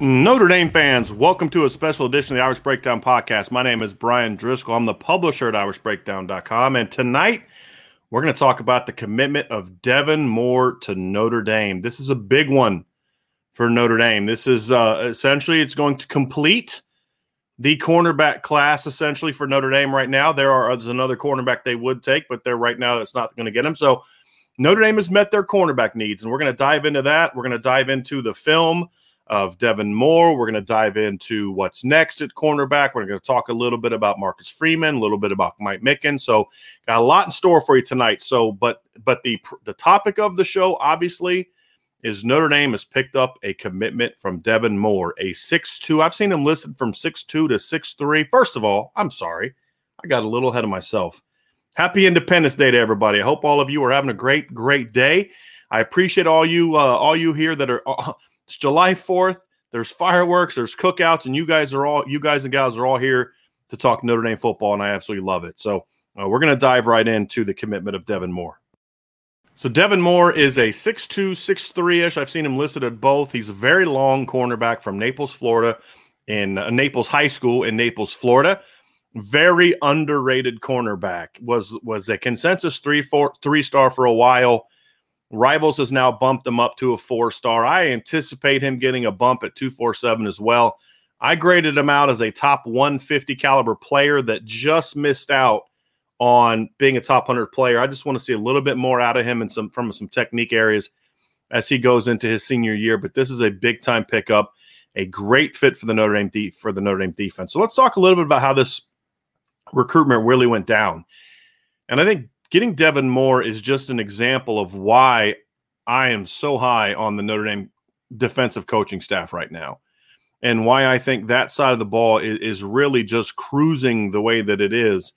Notre Dame fans, welcome to a special edition of the Irish Breakdown podcast. My name is Bryan Driskill. I'm the publisher at IrishBreakdown.com. And tonight, we're going to talk about the commitment of Devin Moore to Notre Dame. This is a big one for Notre Dame. This is uh, essentially, it's going to complete the cornerback class essentially for Notre Dame right now. There are there's another cornerback they would take, but they're right now that's not going to get him. So Notre Dame has met their cornerback needs, and we're going to dive into that. We're going to dive into the film of Devin Moore. We're going to dive into what's next at cornerback. We're going to talk a little bit about Marcus Freeman, a little bit about Mike Mickens. So, got a lot in store for you tonight. So, but but the the topic of the show obviously is Notre Dame has picked up a commitment from Devin Moore, a six-two. I've seen him listed from six-two to six-three. First of all, I'm sorry. I got a little ahead of myself. Happy Independence Day to everybody. I hope all of you are having a great, great day. I appreciate all you, uh, all you here that are. It's July 4th. There's fireworks, there's cookouts, and you guys are all, you guys and gals are all here to talk Notre Dame football, and I absolutely love it. So uh, we're going to dive right into the commitment of Devin Moore. So Devin Moore is a 6'2, 6'3 ish. I've seen him listed at both. He's a very long cornerback from Naples, Florida, in uh, Naples High School in Naples, Florida. Very underrated cornerback. Was was a consensus three four three star for a while. Rivals has now bumped him up to a four star. I anticipate him getting a bump at 247 as well. I graded him out as a top 150 caliber player that just missed out on being a top 100 player. I just want to see a little bit more out of him and some from some technique areas as he goes into his senior year. But this is a big time pickup, a great fit for the Notre Dame de- for the Notre Dame defense. So let's talk a little bit about how this recruitment really went down. And I think getting Devin Moore is just an example of why I am so high on the Notre Dame defensive coaching staff right now. And why I think that side of the ball is, is really just cruising the way that it is.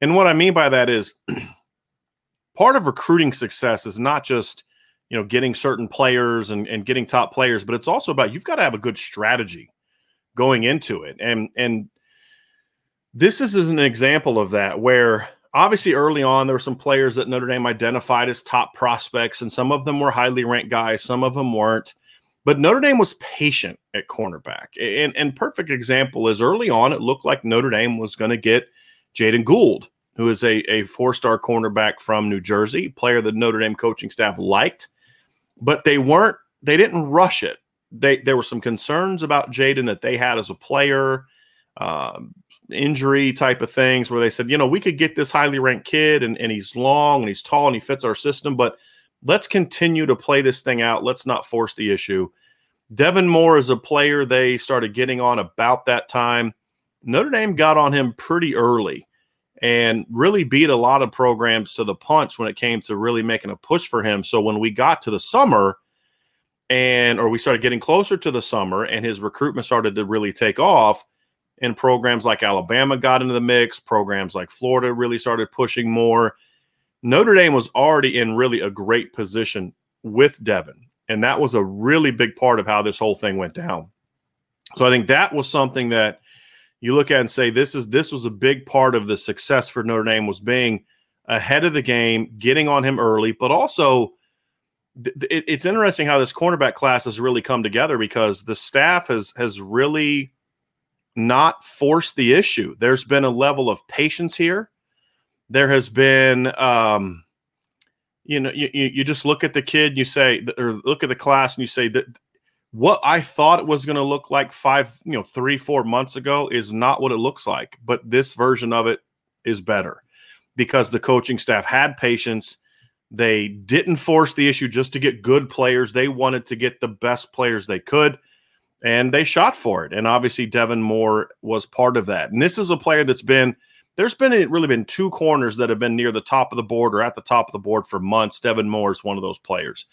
And what I mean by that is part of recruiting success is not just, you know, getting certain players and, and getting top players, but it's also about you've got to have a good strategy going into it. And and this is an example of that where obviously early on there were some players that Notre Dame identified as top prospects, and some of them were highly ranked guys, some of them weren't. But Notre Dame was patient at cornerback. And, and perfect example is early on, it looked like Notre Dame was going to get Jaden Gould, who is a, a four-star cornerback from New Jersey, player that Notre Dame coaching staff liked, but they weren't, they didn't rush it. They there were some concerns about Jaden that they had as a player um, injury type of things where they said, you know, we could get this highly ranked kid and, and he's long and he's tall and he fits our system, but let's continue to play this thing out. Let's not force the issue. Devin Moore is a player they started getting on about that time. Notre Dame got on him pretty early and really beat a lot of programs to the punch when it came to really making a push for him. So when we got to the summer and or we started getting closer to the summer and his recruitment started to really take off, and programs like Alabama got into the mix. Programs like Florida really started pushing more. Notre Dame was already in really a great position with Devin. And that was a really big part of how this whole thing went down. So I think that was something that you look at and say this is this was a big part of the success for Notre Dame was being ahead of the game, getting on him early, but also it's interesting how this cornerback class has really come together because the staff has has really not force the issue. There's been a level of patience here. There has been um, you know, you, you just look at the kid and you say, or look at the class and you say that what I thought it was going to look like five, you know, three, four months ago is not what it looks like. But this version of it is better because the coaching staff had patience. They didn't force the issue just to get good players. They wanted to get the best players they could, and they shot for it. And obviously, Devin Moore was part of that. And this is a player that's been there's been really been two corners that have been near the top of the board or at the top of the board for months. Devin Moore is one of those players,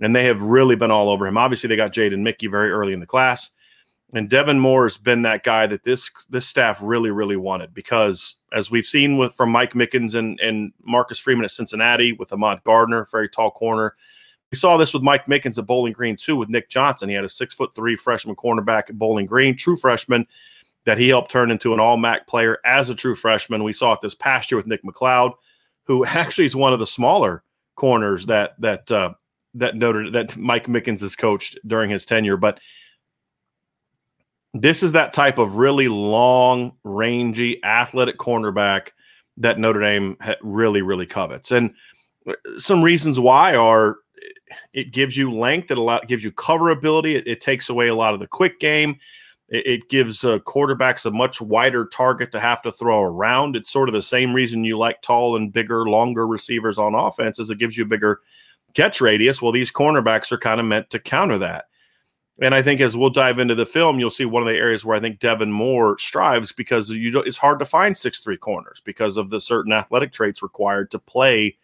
and they have really been all over him. Obviously, they got Jaden Mickey very early in the class, and Devin Moore has been that guy that this this staff really really wanted because as we've seen with from Mike Mickens and and Marcus Freeman at Cincinnati with Ahmad Gardner, very tall corner. We saw this with Mike Mickens at Bowling Green too with Nick Johnson. He had a six foot three freshman cornerback at Bowling Green, true freshman that he helped turn into an all MAC player as a true freshman. We saw it this past year with Nick McCloud, who actually is one of the smaller corners that that uh, that noted that Mike Mickens has coached during his tenure. But this is that type of really long, rangy, athletic cornerback that Notre Dame really, really covets. And uh, some reasons why are it gives you length, it allow, gives you coverability, it, it takes away a lot of the quick game. It, it gives uh, quarterbacks a much wider target to have to throw around. It's sort of the same reason you like tall and bigger, longer receivers on offense, is it gives you a bigger catch radius. Well, these cornerbacks are kind of meant to counter that. And I think as we'll dive into the film, you'll see one of the areas where I think Devin Moore strives because you it's hard to find six three corners because of the certain athletic traits required to play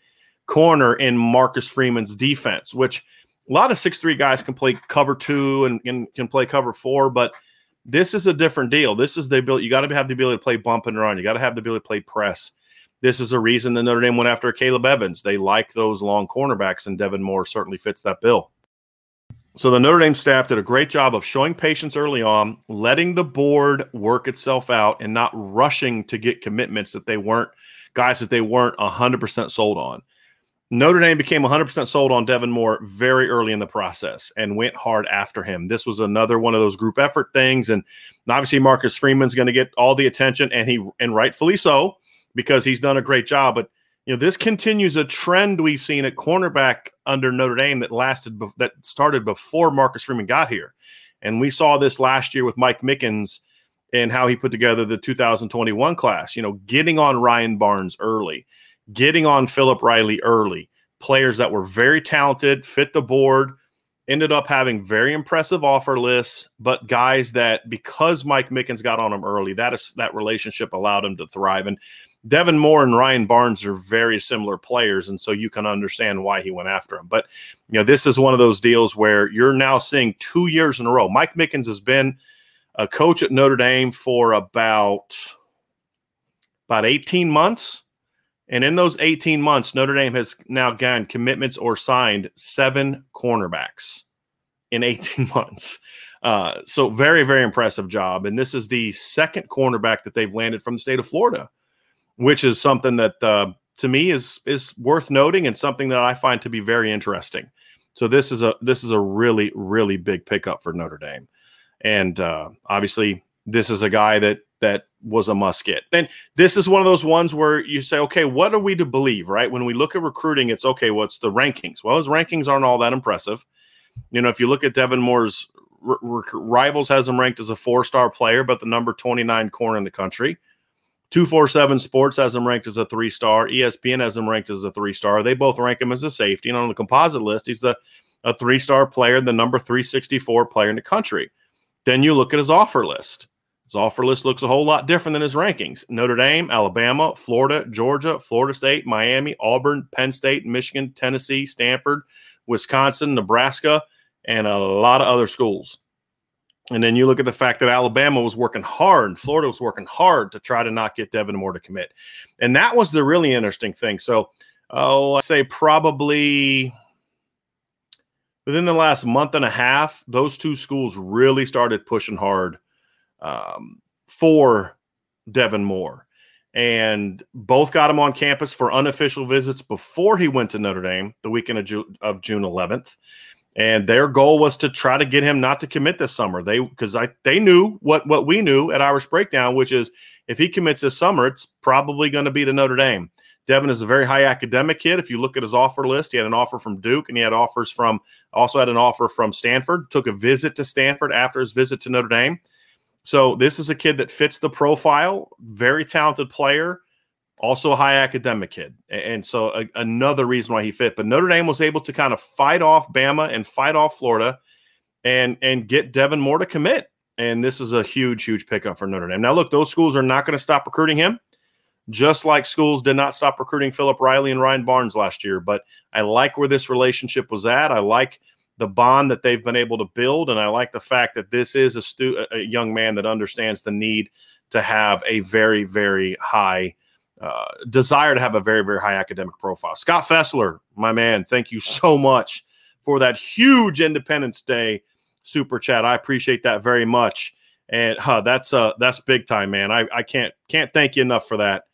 corner in Marcus Freeman's defense, which a lot of six three guys can play cover two and, and can play cover four, but this is a different deal. This is the ability. You got to have the ability to play bump and run. You got to have the ability to play press. This is a reason that Notre Dame went after Caleb Evans. They like those long cornerbacks, and Devin Moore certainly fits that bill. So the Notre Dame staff did a great job of showing patience early on, letting the board work itself out, and not rushing to get commitments that they weren't guys that they weren't 100% sold on. Notre Dame became 100% sold on Devin Moore very early in the process and went hard after him. This was another one of those group effort things. And obviously, Marcus Freeman's going to get all the attention, and he, and rightfully so, because he's done a great job. But, you know, this continues a trend we've seen at cornerback under Notre Dame that lasted, that started before Marcus Freeman got here. And we saw this last year with Mike Mickens and how he put together the 2021 class, you know, getting on Ryan Barnes early getting on Philip Riley early. Players that were very talented, fit the board, ended up having very impressive offer lists, but guys that because Mike Mickens got on them early, that is that relationship allowed him to thrive. And Devin Moore and Ryan Barnes are very similar players, and so you can understand why he went after him. But you know, this is one of those deals where you're now seeing two years in a row. Mike Mickens has been a coach at Notre Dame for about about 18 months and in those 18 months, Notre Dame has now gotten commitments or signed seven cornerbacks in 18 months. Uh, so very, very impressive job. And this is the second cornerback that they've landed from the state of Florida, which is something that uh, to me is is worth noting and something that I find to be very interesting. So this is a this is a really, really big pickup for Notre Dame. And uh, obviously, this is a guy that that was a get. Then this is one of those ones where you say, okay, what are we to believe, right? When we look at recruiting, it's okay, what's the rankings? Well, his rankings aren't all that impressive. You know, if you look at Devin Moore's r- r- rivals, has him ranked as a four star player, but the number 29 corner in the country. 247 Sports has him ranked as a three star. ESPN has him ranked as a three star. They both rank him as a safety. And on the composite list, he's the a three star player, the number 364 player in the country. Then you look at his offer list. His offer list looks a whole lot different than his rankings. Notre Dame, Alabama, Florida, Georgia, Florida State, Miami, Auburn, Penn State, Michigan, Tennessee, Stanford, Wisconsin, Nebraska, and a lot of other schools. And then you look at the fact that Alabama was working hard, and Florida was working hard to try to not get Devin Moore to commit. And that was the really interesting thing. So, oh, I say probably within the last month and a half, those two schools really started pushing hard um, for Devin Moore. And both got him on campus for unofficial visits before he went to Notre Dame the weekend of, Ju- of June 11th. And their goal was to try to get him not to commit this summer. They because I they knew what what we knew at Irish Breakdown, which is if he commits this summer, it's probably going to be to Notre Dame. Devin is a very high academic kid. If you look at his offer list, he had an offer from Duke and he had offers from also had an offer from Stanford. Took a visit to Stanford after his visit to Notre Dame. So this is a kid that fits the profile, very talented player, also a high academic kid. And so a, another reason why he fit. But Notre Dame was able to kind of fight off Bama and fight off Florida and and get Devin Moore to commit. And this is a huge, huge pickup for Notre Dame. Now, look, those schools are not going to stop recruiting him just like schools did not stop recruiting Philip Riley and Ryan Barnes last year. But I like where this relationship was at. I like the bond that they've been able to build, and I like the fact that this is a, stu- a young man that understands the need to have a very, very high uh, desire to have a very, very high academic profile. Scott Fessler, my man, thank you so much for that huge Independence Day super chat. I appreciate that very much. And huh, that's uh that's big time, man. I, I can't can't thank you enough for that.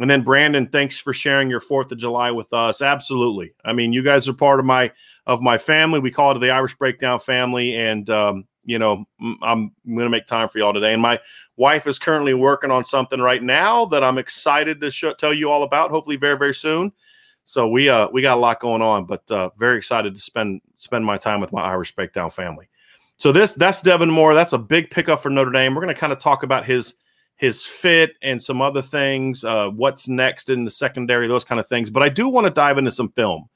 And then Brandon, thanks for sharing your Fourth of July with us. Absolutely. I mean, you guys are part of my of my family. We call it the Irish Breakdown family, and um, you know, I'm going to make time for y'all today. And my wife is currently working on something right now that I'm excited to show, tell you all about. Hopefully, very very soon. So we uh we got a lot going on, but uh, very excited to spend spend my time with my Irish Breakdown family. So this that's Devin Moore. That's a big pickup for Notre Dame. We're going to kind of talk about his his fit and some other things, uh, what's next in the secondary, those kind of things. But I do want to dive into some film.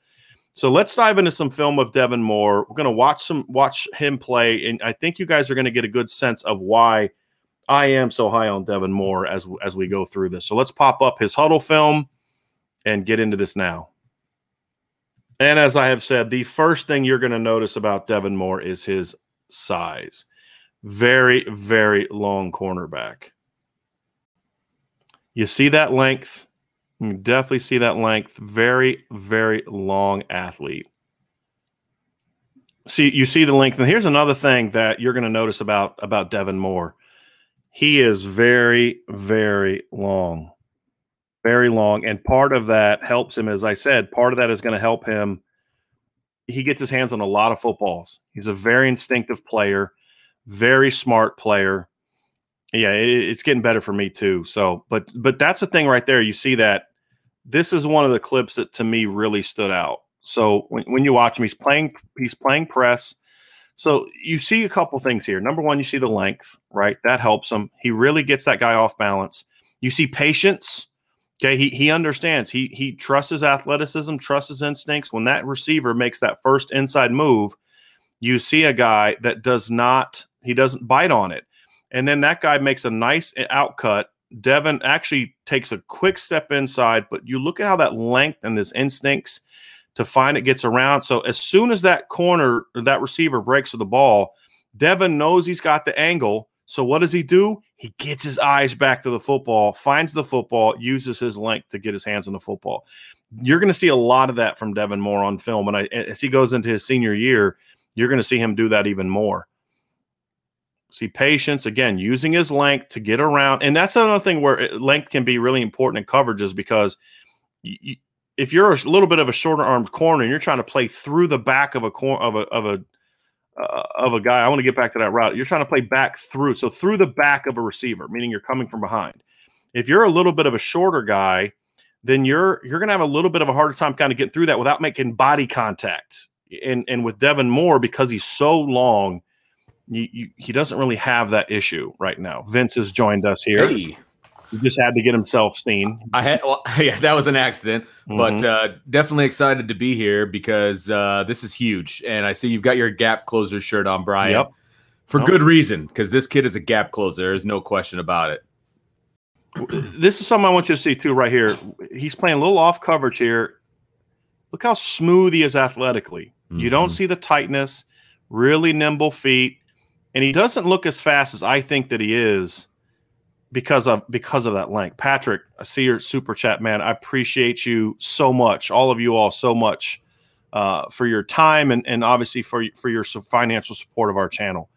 So let's dive into some film of Devin Moore. We're going to watch some watch him play, and I think you guys are going to get a good sense of why I am so high on Devin Moore as as we go through this. So let's pop up his Hudl film and get into this now. And as I have said, the first thing you're going to notice about Devin Moore is his size. Very, very long cornerback. You see that length. You definitely see that length. Very, very long athlete. See, you see the length. And here's another thing that you're going to notice about about Devin Moore. He is very, very long. Very long. And part of that helps him, as I said, part of that is going to help him. He gets his hands on a lot of footballs. He's a very instinctive player, very smart player yeah, it, it's getting better for me too. So, but but that's the thing right there. You see that this is one of the clips that to me really stood out. So when, when you watch him, he's playing he's playing press. So you see a couple things here. Number one, you see the length, right? That helps him. He really gets that guy off balance. You see patience. Okay, he he understands. He he trusts his athleticism, trusts his instincts. When that receiver makes that first inside move, you see a guy that does not he doesn't bite on it. And then that guy makes a nice outcut. Devin actually takes a quick step inside, but you look at how that length and his instincts to find it gets around. So as soon as that corner, that receiver breaks to the ball, Devin knows he's got the angle. So what does he do? He gets his eyes back to the football, finds the football, uses his length to get his hands on the football. You're going to see a lot of that from Devin Moore on film. And I, as he goes into his senior year, you're going to see him do that even more. See patience again, using his length to get around, and that's another thing where length can be really important in coverages because if you're a little bit of a shorter armed corner and you're trying to play through the back of a corner of a of a uh, of a guy, I want to get back to that route. You're trying to play back through, so through the back of a receiver, meaning you're coming from behind. If you're a little bit of a shorter guy, then you're you're going to have a little bit of a harder time kind of getting through that without making body contact. And and with Devin Moore, because he's so long you, you, he doesn't really have that issue right now. Vince has joined us here. Hey. He just had to get himself seen. I had, well, yeah, that was an accident, mm-hmm. but uh, definitely excited to be here because uh, this is huge. And I see you've got your gap closer shirt on, Brian. Yep. For good reason, because this kid is a gap closer. There's no question about it. This is something I want you to see too, right here. He's playing a little off coverage here. Look how smooth he is athletically. Mm-hmm. You don't mm-hmm. see the tightness, really nimble feet and he doesn't look as fast as I think that he is because of because of that length. Patrick, I see your super chat, man. I appreciate you so much, all of you all so much uh, for your time and, and obviously for for your financial support of our channel.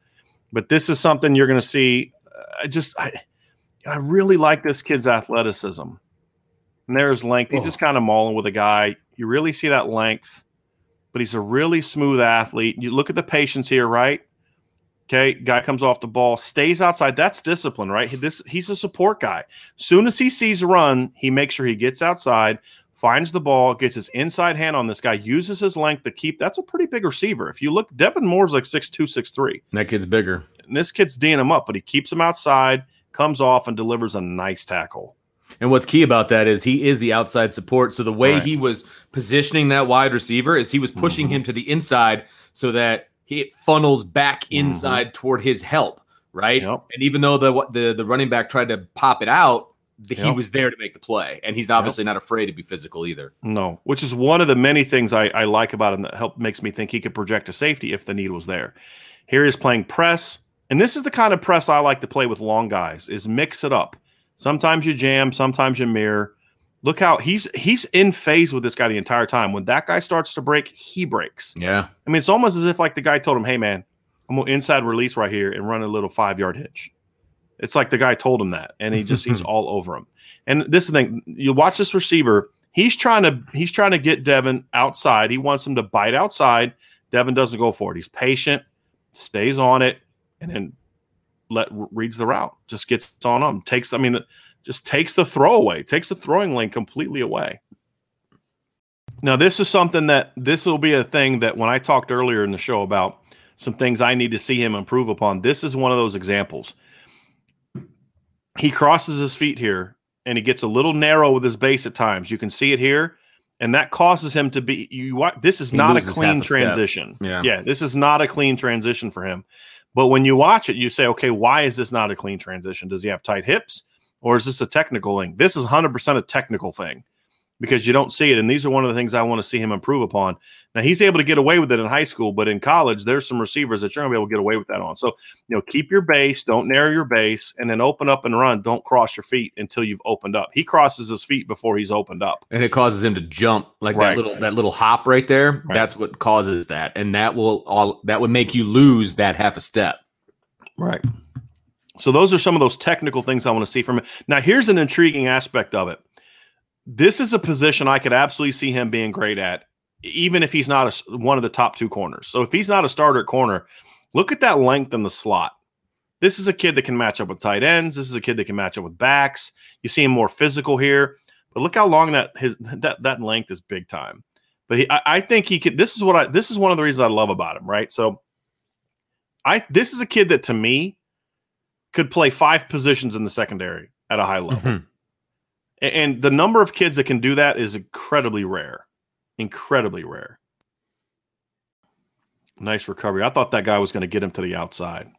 But this is something you're going to see. I just I I really like this kid's athleticism. And there's length. He's oh. just kind of mauling with a guy. You really see that length, but he's a really smooth athlete. You look at the patience here, right? Okay, guy comes off the ball, stays outside. That's discipline, right? This he's a support guy. Soon as he sees a run, he makes sure he gets outside, finds the ball, gets his inside hand on this guy, uses his length to keep. That's a pretty big receiver. If you look, Devin Moore's like six two, six three. That kid's bigger. And this kid's D'ing him up, but he keeps him outside, comes off, and delivers a nice tackle. And what's key about that is he is the outside support. So the way right. he was positioning that wide receiver is he was pushing mm-hmm. him to the inside so that he funnels back mm-hmm. inside mm-hmm. toward his help, right? Yep. And even though the, the the running back tried to pop it out, yep. he was there to make the play, and he's obviously yep. not afraid to be physical either. No, which is one of the many things I, I like about him that help makes me think he could project a safety if the need was there. Here he is playing press, and this is the kind of press I like to play with long guys: is mix it up. Sometimes you jam, sometimes you mirror. Look how he's he's in phase with this guy the entire time. When that guy starts to break, he breaks. Yeah, I mean it's almost as if like the guy told him, "Hey man, I'm gonna inside release right here and run a little five yard hitch." It's like the guy told him that, and he just he's all over him. And this is the thing: you watch this receiver. He's trying to he's trying to get Devin outside. He wants him to bite outside. Devin doesn't go for it. He's patient, stays on it, and then let reads the route. Just gets on him. Takes. I mean, just takes the throw away. Takes the throwing lane completely away. Now, this is something that this will be a thing that when I talked earlier in the show about some things I need to see him improve upon, this is one of those examples he crosses his feet here and he gets a little narrow with his base at times. You can see it here, and that causes him to be you. This is he not a clean transition. Yeah, yeah, this is not a clean transition for him. But when you watch it, you say, okay, why is this not a clean transition? Does he have tight hips, or is this a technical thing? This is 100% a technical thing because you don't see it. And these are one of the things I want to see him improve upon. Now he's able to get away with it in high school, but in college, there's some receivers that you're gonna be able to get away with that on. So, you know, keep your base, don't narrow your base, and then open up and run. Don't cross your feet until you've opened up. He crosses his feet before he's opened up. And it causes him to jump like right. that little that little hop right there. Right. That's what causes that. And that will all that would make you lose that half a step. Right. So those are some of those technical things I want to see from it. Now, here's an intriguing aspect of it this is a position I could absolutely see him being great at, even if he's not a, one of the top two corners. So if he's not a starter corner, look at that length in the slot. This is a kid that can match up with tight ends. This is a kid that can match up with backs. You see him more physical here, but look how long that his that that length is big time. But he, I, I think he could. This is what I. This is one of the reasons I love about him. Right. So, I this is a kid that to me could play five positions in the secondary at a high level. Mm-hmm. And the number of kids that can do that is incredibly rare. Incredibly rare. Nice recovery. I thought that guy was going to get him to the outside.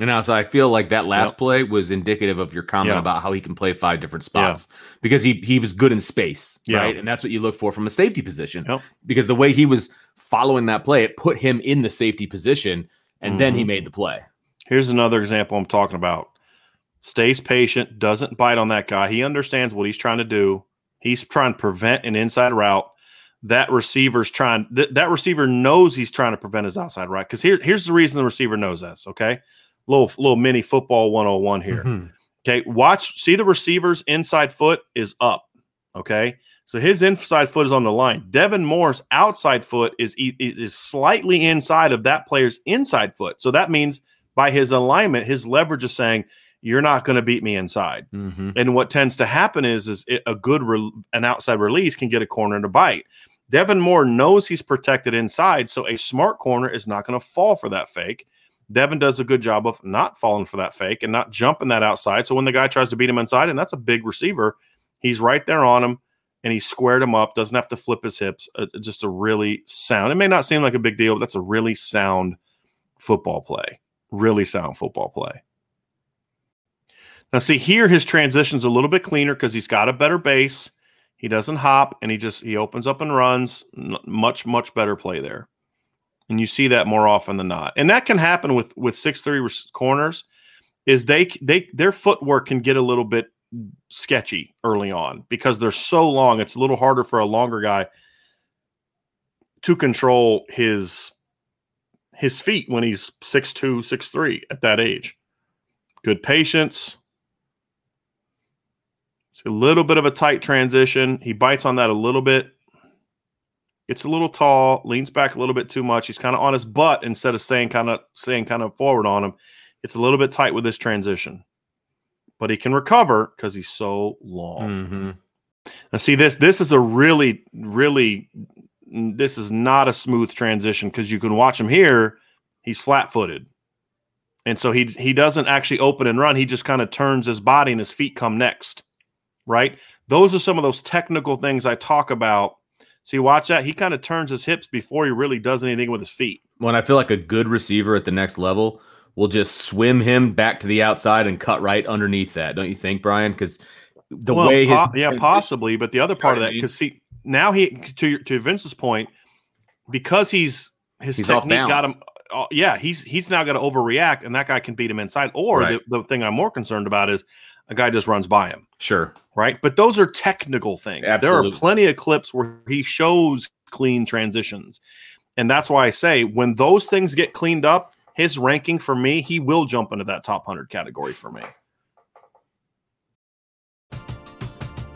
And now, so I feel like that last yep. play was indicative of your comment about how he can play five different spots yeah. because he he was good in space, yeah. right? And that's what you look for from a safety position. Yep. Because the way he was following that play, it put him in the safety position, and mm-hmm. then he mm-hmm. made the play. Here's another example I'm talking about stays patient, doesn't bite on that guy. He understands what he's trying to do. He's trying to prevent an inside route. That receiver's trying. Th- that receiver knows he's trying to prevent his outside route. Because here, here's the reason the receiver knows this. Okay, little little mini football 101 here. Mm-hmm. Okay, watch. See the receiver's inside foot is up. Okay, so his inside foot is on the line. Devin Moore's outside foot is is slightly inside of that player's inside foot. So that means by his alignment, his leverage is saying you're not going to beat me inside. Mm-hmm. And what tends to happen is, is a good re- an outside release can get a corner to bite. Devin Moore knows he's protected inside, so a smart corner is not going to fall for that fake. Devin does a good job of not falling for that fake and not jumping that outside. So when the guy tries to beat him inside, and that's a big receiver, he's right there on him and he squared him up. Doesn't have to flip his hips. Uh, just a really sound. It may not seem like a big deal, but that's a really sound football play. Really sound football play. Now, see here, his transition's a little bit cleaner because he's got a better base. He doesn't hop, and he just he opens up and runs. Much much better play there, and you see that more often than not. And that can happen with with six three corners. Is they they their footwork can get a little bit sketchy early on because they're so long. It's a little harder for a longer guy to control his his feet when he's 6'2, 6'3 at that age. Good patience. It's a little bit of a tight transition. He bites on that a little bit. It's a little tall, leans back a little bit too much. He's kind of on his butt instead of saying kind of saying kind of forward on him. It's a little bit tight with this transition. But he can recover because he's so long. Mm-hmm. Now see this this is a really really this is not a smooth transition because you can watch him here. He's flat footed. And so he he doesn't actually open and run. He just kind of turns his body and his feet come next. Right? Those are some of those technical things I talk about. See, watch that. He kind of turns his hips before he really does anything with his feet. When I feel like a good receiver at the next level will just swim him back to the outside and cut right underneath that. Don't you think, Brian? Because the well, way po- yeah, possibly. But the other part of that, because see, now he to to Vince's point, because he's his He's technique got him. Uh, yeah, he's he's now going to overreact, and that guy can beat him inside. Or Right. the, the thing I'm more concerned about is a guy just runs by him, Sure. right? But those are technical things. There are plenty of clips where he shows clean transitions, and that's why I say when those things get cleaned up, his ranking for me, he will jump into that top hundred category for me.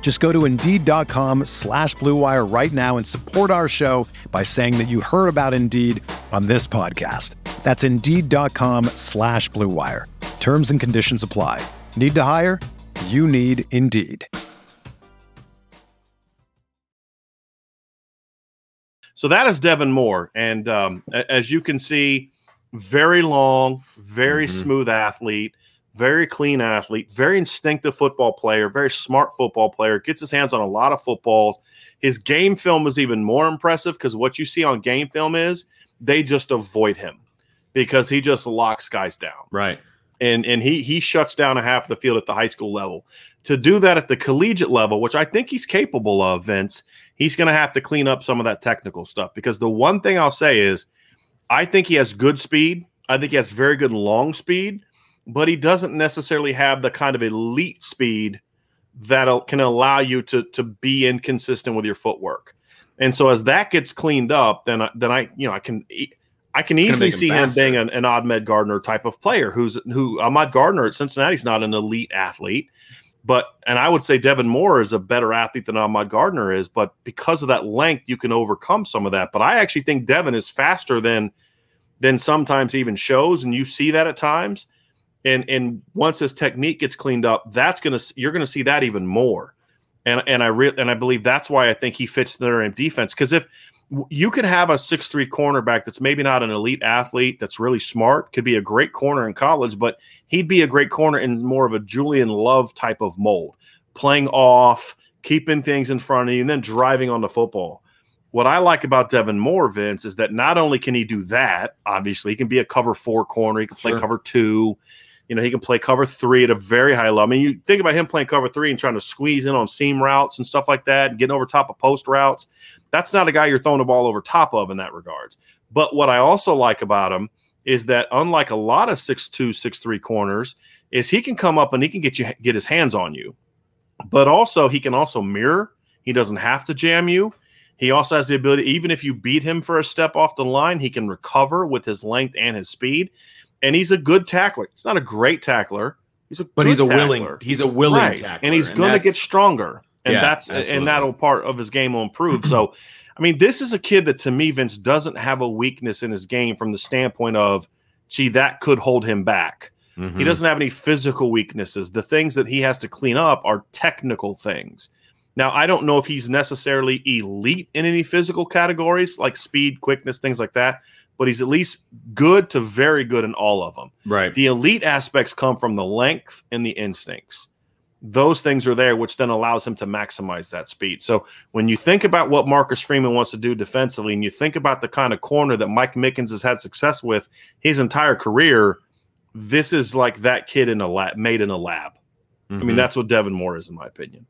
Just go to Indeed.com slash Blue Wire right now and support our show by saying that you heard about Indeed on this podcast. That's Indeed.com slash Blue Wire. Terms and conditions apply. Need to hire? You need Indeed. So that is Devin Moore, and um, as you can see, very long, very Mhm. smooth athlete, very clean athlete, very instinctive football player, very smart football player. Gets his hands on a lot of footballs. His game film is even more impressive because what you see on game film is they just avoid him because he just locks guys down Right. and and he he shuts down a half of the field at the high school level. To do that at the collegiate level, which I think he's capable of, Vince, he's going to have to clean up some of that technical stuff because the one thing I'll say is I think he has good speed. I think he has very good long speed, but he doesn't necessarily have the kind of elite speed that can allow you to to be inconsistent with your footwork. And so as that gets cleaned up, then I, then I you know I can I can It's easily him see him being an, an Ahmad Gardner type of player who's who Ahmad Gardner at Cincinnati's not an elite athlete, but and I would say Devin Moore is a better athlete than Ahmad Gardner is, but because of that length, you can overcome some of that. But I actually think Devin is faster than than sometimes even shows, and you see that at times. And and once his technique gets cleaned up, that's gonna you're gonna see that even more. And and I re- and I believe that's why I think he fits their defense because if you can have a six three cornerback that's maybe not an elite athlete that's really smart, could be a great corner in college, but he'd be a great corner in more of a Julian Love type of mold, playing off, keeping things in front of you, and then driving on the football. What I like about Devin Moore, Vince, is that not only can he do that, obviously, he can be a cover four corner, he can play Sure. cover two, you know, he can play cover three at a very high level. I mean, you think about him playing cover three and trying to squeeze in on seam routes and stuff like that, and getting over top of post routes. That's not a guy you're throwing the ball over top of in that regards. But what I also like about him is that unlike a lot of six two, six three corners, is he can come up and he can get you get his hands on you. But also he can also mirror. He doesn't have to jam you. He also has the ability, even if you beat him for a step off the line, he can recover with his length and his speed. And he's a good tackler. He's not a great tackler. He's a But he's a willing he's a willing Right. tackler. and he's going to get stronger. And Yeah, that's absolutely. and that'll part of his game will improve. so, I mean, this is a kid that to me, Vince doesn't have a weakness in his game from the standpoint of, gee, that could hold him back. Mm-hmm. He doesn't have any physical weaknesses. The things that he has to clean up are technical things. Now, I don't know if he's necessarily elite in any physical categories like speed, quickness, things like that, but he's at least good to very good in all of them. Right. The elite aspects come from the length and the instincts. Those things are there, which then allows him to maximize that speed. So when you think about what Marcus Freeman wants to do defensively, and you think about the kind of corner that Mike Mickens has had success with his entire career, this is like that kid in a lab, made in a lab. Mm-hmm. I mean, mm-hmm. that's what Devin Moore is, in my opinion.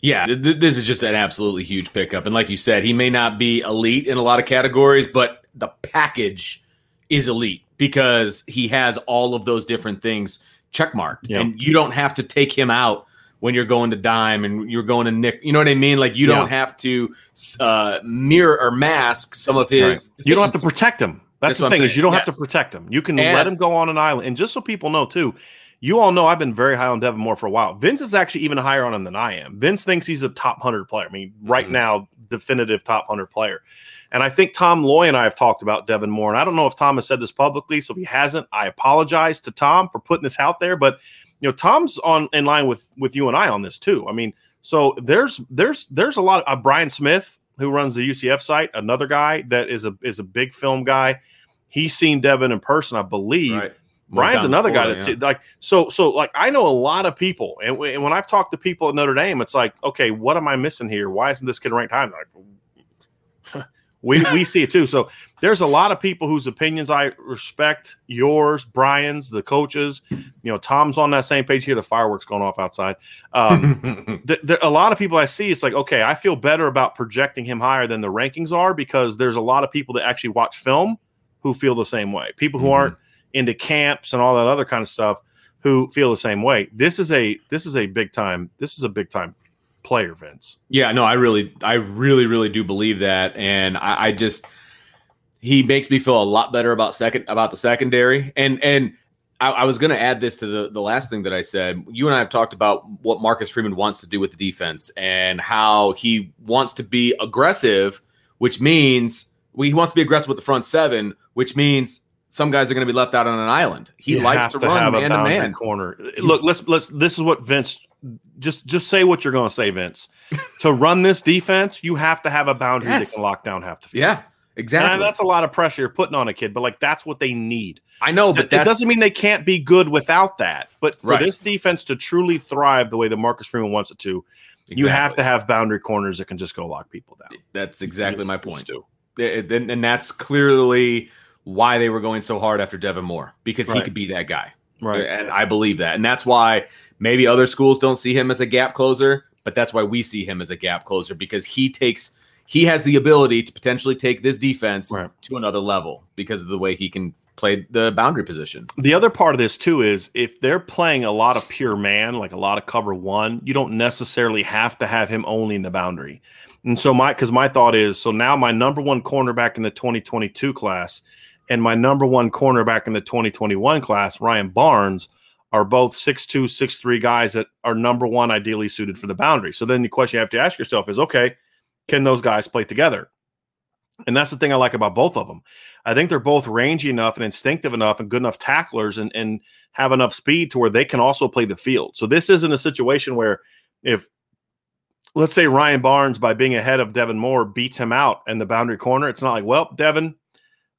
Yeah, th- this is just an absolutely huge pickup. And like you said, he may not be elite in a lot of categories, but the package is elite because he has all of those different things checkmarked. Yep. And you don't have to take him out when you're going to dime and you're going to nick. You know what I mean? Like you don't have to uh, mirror or mask some of his. Right. You don't have to protect him. That's, That's the thing is you don't yes. have to protect him. You can and, let him go on an island. And just so people know too, you all know I've been very high on Devin Moore for a while. Vince is actually even higher on him than I am. Vince thinks he's a top 100 player. I mean, right mm-hmm. now, definitive top 100 player. And I think Tom Loy and I have talked about Devin Moore. And I don't know if Tom has said this publicly. So if he hasn't, I apologize to Tom for putting this out there. But you know, Tom's on in line with with you and I on this too. I mean, so there's there's there's a lot of uh, Brian Smith who runs the UCF site, another guy that is a is a big film guy. He's seen Devin in person, I believe. Right. Brian's another guy that's yeah. like so so like I know a lot of people, and, and, when I've talked to people at Notre Dame, it's like, okay, what am I missing here? Why isn't this kid ranked high? Like, we we see it too. So there's a lot of people whose opinions I respect. Yours, Brian's, the coaches. You know, Tom's on that same page here. The fireworks going off outside. Um, the, the, a lot of people I see, it's like, okay, I feel better about projecting him higher than the rankings are because there's a lot of people that actually watch film who feel the same way. People who mm-hmm. aren't into camps and all that other kind of stuff who feel the same way. This is a this is a big time this is a big time player, Vince. Yeah, no, I really I really really do believe that, and I, I just he makes me feel a lot better about second about the secondary and and. I, I was going to add this to the, the last thing that I said. You and I have talked about what Marcus Freeman wants to do with the defense and how he wants to be aggressive, which means well, he wants to be aggressive with the front seven, which means some guys are going to be left out on an island. He you likes to, to run man to man corner. Look, let's let's. This is what Vince. Just just say what you're going to say, Vince. to run this defense, you have to have a boundary yes. that can lock down half the field. Yeah, exactly. And that's a lot of pressure you're putting on a kid, but like that's what they need. I know, but that doesn't mean they can't be good without that. But for right. this defense to truly thrive the way that Marcus Freeman wants it to, exactly. you have to have boundary corners that can just go lock people down. That's exactly my point. And that's clearly why they were going so hard after Devin Moore because right. he could be that guy. Right. And I believe that. And that's why maybe other schools don't see him as a gap closer, but that's why we see him as a gap closer because he takes he has the ability to potentially take this defense right. to another level because of the way he can play the boundary position. The other part of this too is if they're playing a lot of pure man, like a lot of cover one, you don't necessarily have to have him only in the boundary. And so my because my thought is so now my number one cornerback in the 2022 class and my number one cornerback in the 2021 class, Ryan Barnes, are both 6'2, 6'3 guys that are number one ideally suited for the boundary. So then the question you have to ask yourself is okay, can those guys play together? And that's the thing I like about both of them. I think they're both rangy enough and instinctive enough and good enough tacklers and, and have enough speed to where they can also play the field. So this isn't a situation where if let's say Ryan Barnes by being ahead of Devin Moore beats him out in the boundary corner, it's not like, well, Devin,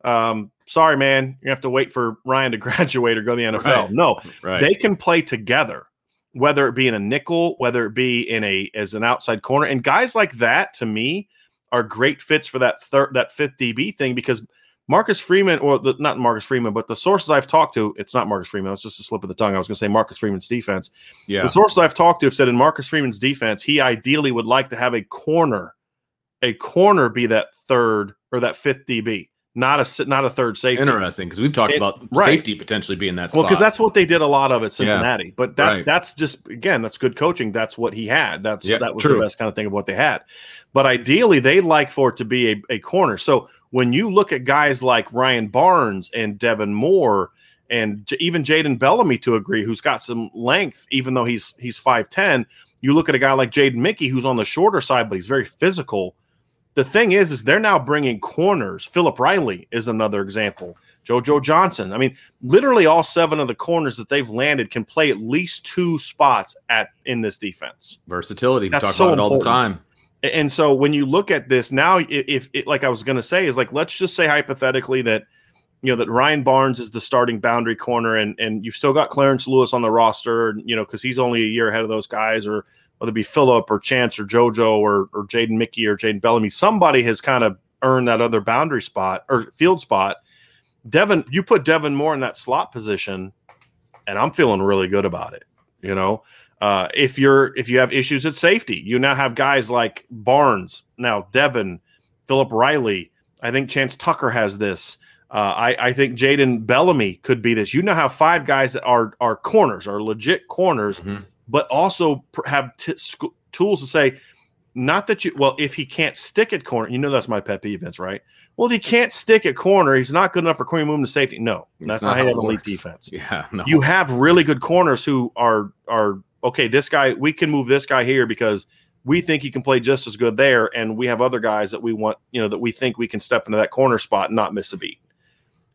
um, sorry, man, you have to wait for Ryan to graduate or go to the NFL. Right. No, right. they can play together, whether it be in a nickel, whether it be in a as an outside corner. And guys like that, to me, are great fits for that third that fifth DB thing because Marcus Freeman, or the, not Marcus Freeman, but the sources I've talked to, it's not Marcus Freeman. It's just a slip of the tongue. I was going to say Marcus Freeman's defense. Yeah. The sources I've talked to have said in Marcus Freeman's defense, he ideally would like to have a corner, a corner be that third or that fifth DB not a not a third safety. Interesting because we've talked it, about right. safety potentially being that. Spot. Well, because that's what they did a lot of at Cincinnati. Yeah. But that right. that's just again that's good coaching. That's what he had. That's yeah, that was true. the best kind of thing of what they had. But ideally, they like for it to be a, a corner. So when you look at guys like Ryan Barnes and Devin Moore and J- even Jaden Bellamy to agree, who's got some length, even though he's he's five ten. You look at a guy like Jaden Mickey, who's on the shorter side, but he's very physical the thing is, is they're now bringing corners. Philip Riley is another example. JoJo Johnson. I mean, literally all seven of the corners that they've landed can play at least two spots at in this defense. Versatility. That's we talk so about it all the time. And so when you look at this now, if, if like I was going to say, is like let's just say hypothetically that you know that Ryan Barnes is the starting boundary corner, and and you've still got Clarence Lewis on the roster, you know, because he's only a year ahead of those guys, or whether it be Philip or Chance or JoJo or or Jaden Mickey or Jaden Bellamy, somebody has kind of earned that other boundary spot or field spot. Devin, you put Devin Moore in that slot position, and I'm feeling really good about it. You know, uh, if you're if you have issues at safety, you now have guys like Barnes, now Devin, Philip Riley. I think Chance Tucker has this. Uh, I, I think Jaden Bellamy could be this. You now have five guys that are are corners, are legit corners, mm-hmm. But also have t- sc- tools to say, not that you. Well, if he can't stick at corner, you know that's my pet peeve, Vince, right? Well, if he can't stick at corner, he's not good enough for corner move to safety. No, that's not, not how you have elite defense. Yeah, no. You have really good corners who are are okay, this guy, we can move this guy here because we think he can play just as good there. And we have other guys that we want, you know, that we think we can step into that corner spot and not miss a beat.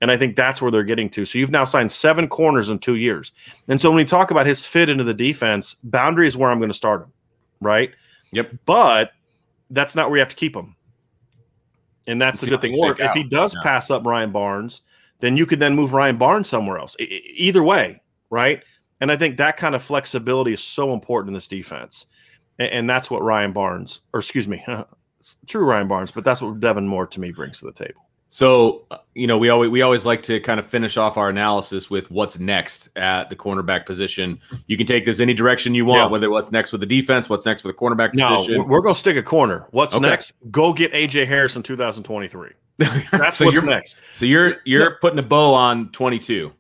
And I think that's where they're getting to. So you've now signed seven corners in two years. And so when we talk about his fit into the defense, boundary is where I'm going to start him, right? Yep. But that's not where you have to keep him. And that's the good thing. Or if he does yeah. pass up Ryan Barnes, then you could then move Ryan Barnes somewhere else. I- either way, right? And I think that kind of flexibility is so important in this defense. And, and that's what Ryan Barnes, or excuse me, true Ryan Barnes, but that's what Devin Moore to me brings to the table. So, uh, you know, we always we always like to kind of finish off our analysis with what's next at the cornerback position. You can take this any direction you want, yeah. whether what's next with the defense, what's next for the cornerback no, position. We're going to stick a corner. What's okay. next? Go get AJ Harris in 2023. That's so what's next. So you're you're putting a bow on 22.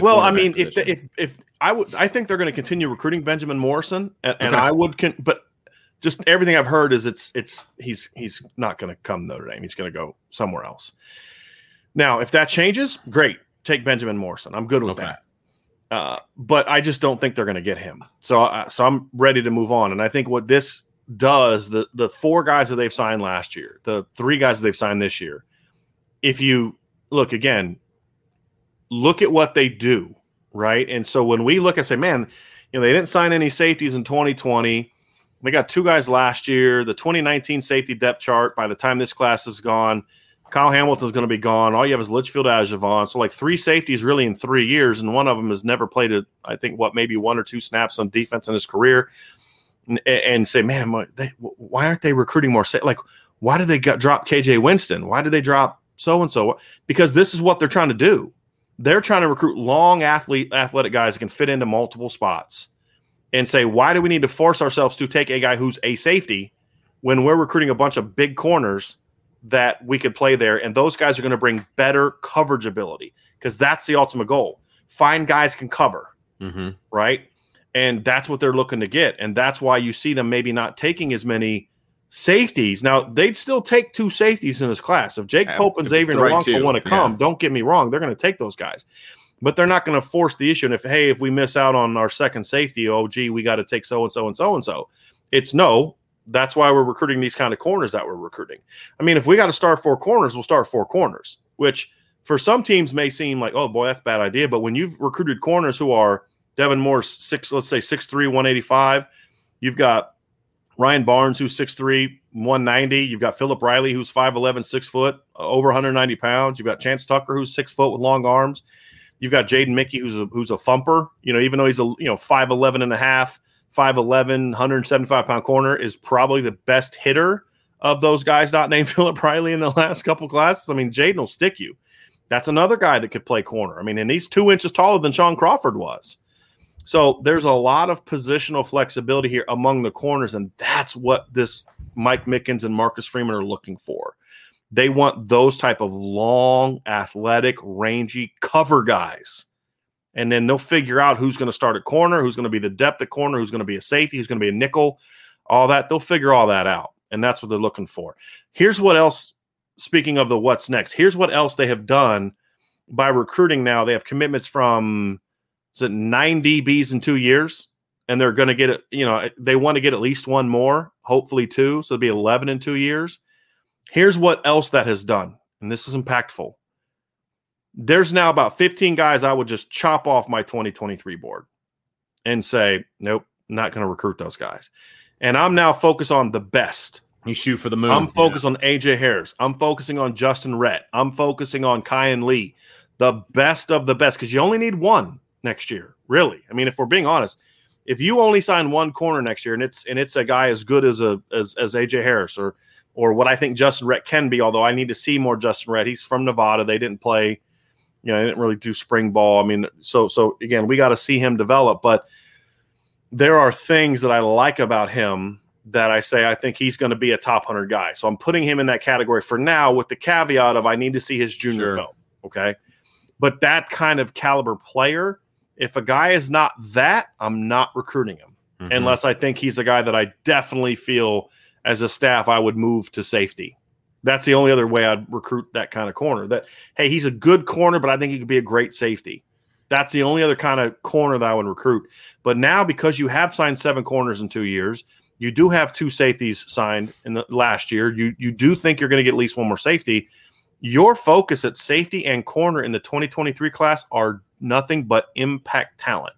Well, I mean, if the, if if I would, I think they're going to continue recruiting Benjamin Morrison, and, okay. and I would, con- but just everything I've heard is it's it's he's he's not going to come Notre Dame. He's going to go somewhere else. Now, if that changes, great. Take Benjamin Morrison. I'm good with okay. that. Uh, but I just don't think they're going to get him. So, uh, so I'm ready to move on. And I think what this does, the the four guys that they've signed last year, the three guys that they've signed this year, if you look again, look at what they do, right? And so when we look and say, man, you know, they didn't sign any safeties in 2020. They got two guys last year. The 2019 safety depth chart, by the time this class is gone, Kyle Hamilton's going to be gone. All you have is Litchfield Ajavon. So, like three safeties really in three years, and one of them has never played, a, I think, what, maybe one or two snaps on defense in his career. And, and say, man, they, why aren't they recruiting more? Like, why did they got, drop KJ Winston? Why did they drop so and so? Because this is what they're trying to do they're trying to recruit long athlete athletic guys that can fit into multiple spots and say why do we need to force ourselves to take a guy who's a safety when we're recruiting a bunch of big corners that we could play there and those guys are going to bring better coverage ability because that's the ultimate goal find guys can cover mm-hmm. right and that's what they're looking to get and that's why you see them maybe not taking as many safeties. Now they'd still take two safeties in this class. If Jake Pope and Xavier right want to come, yeah. don't get me wrong, they're going to take those guys. But they're not going to force the issue. And if hey, if we miss out on our second safety, oh gee, we got to take so and so and so and so. It's no. That's why we're recruiting these kind of corners that we're recruiting. I mean, if we got to start four corners, we'll start four corners, which for some teams may seem like, oh boy, that's a bad idea. But when you've recruited corners who are Devin Moore six, let's say 6'3, 185, you've got Ryan Barnes, who's 6'3, 190. You've got Philip Riley, who's 5'11, 6 foot, over 190 pounds. You've got Chance Tucker, who's 6 foot with long arms. You've got Jaden Mickey, who's a, who's a thumper. You know, even though he's a, you know, 5'11 and a half, 5'11, 175 pound corner, is probably the best hitter of those guys not named Philip Riley in the last couple classes. I mean, Jaden will stick you. That's another guy that could play corner. I mean, and he's two inches taller than Shaun Crawford was. So there's a lot of positional flexibility here among the corners, and that's what this Mike Mickens and Marcus Freeman are looking for. They want those type of long, athletic, rangy cover guys. And then they'll figure out who's going to start at corner, who's going to be the depth at corner, who's going to be a safety, who's going to be a nickel, all that. They'll figure all that out. And that's what they're looking for. Here's what else, speaking of the what's next, here's what else they have done by recruiting now. They have commitments from is it nine DBs in two years? And they're going to get it, you know, they want to get at least one more, hopefully two. So it'll be 11 in two years. Here's what else that has done, and this is impactful. There's now about 15 guys I would just chop off my 2023 board and say, nope, not going to recruit those guys. And I'm now focused on the best. You shoot for the moon. I'm focused yeah. on AJ Harris. I'm focusing on Justin Rhett. I'm focusing on Kayin Lee, the best of the best, because you only need one next year, really. I mean, if we're being honest, if you only sign one corner next year and it's and it's a guy as good as a as, as AJ Harris or or what I think Justin Rhett can be, although I need to see more Justin Rhett. He's from Nevada. They didn't play, you know, they didn't really do spring ball. I mean, so so again, we got to see him develop, but there are things that I like about him that I say I think he's going to be a top 100 guy. So I'm putting him in that category for now with the caveat of I need to see his junior sure. film. Okay. But that kind of caliber player, if a guy is not that, I'm not recruiting him mm-hmm. unless I think he's a guy that I definitely feel as a staff I would move to safety. That's the only other way I'd recruit that kind of corner. That hey, he's a good corner, but I think he could be a great safety. That's the only other kind of corner that I would recruit. But now, because you have signed seven corners in two years, you do have two safeties signed in the last year. You you do think you're going to get at least one more safety. Your focus at safety and corner in the 2023 class are nothing but impact talent.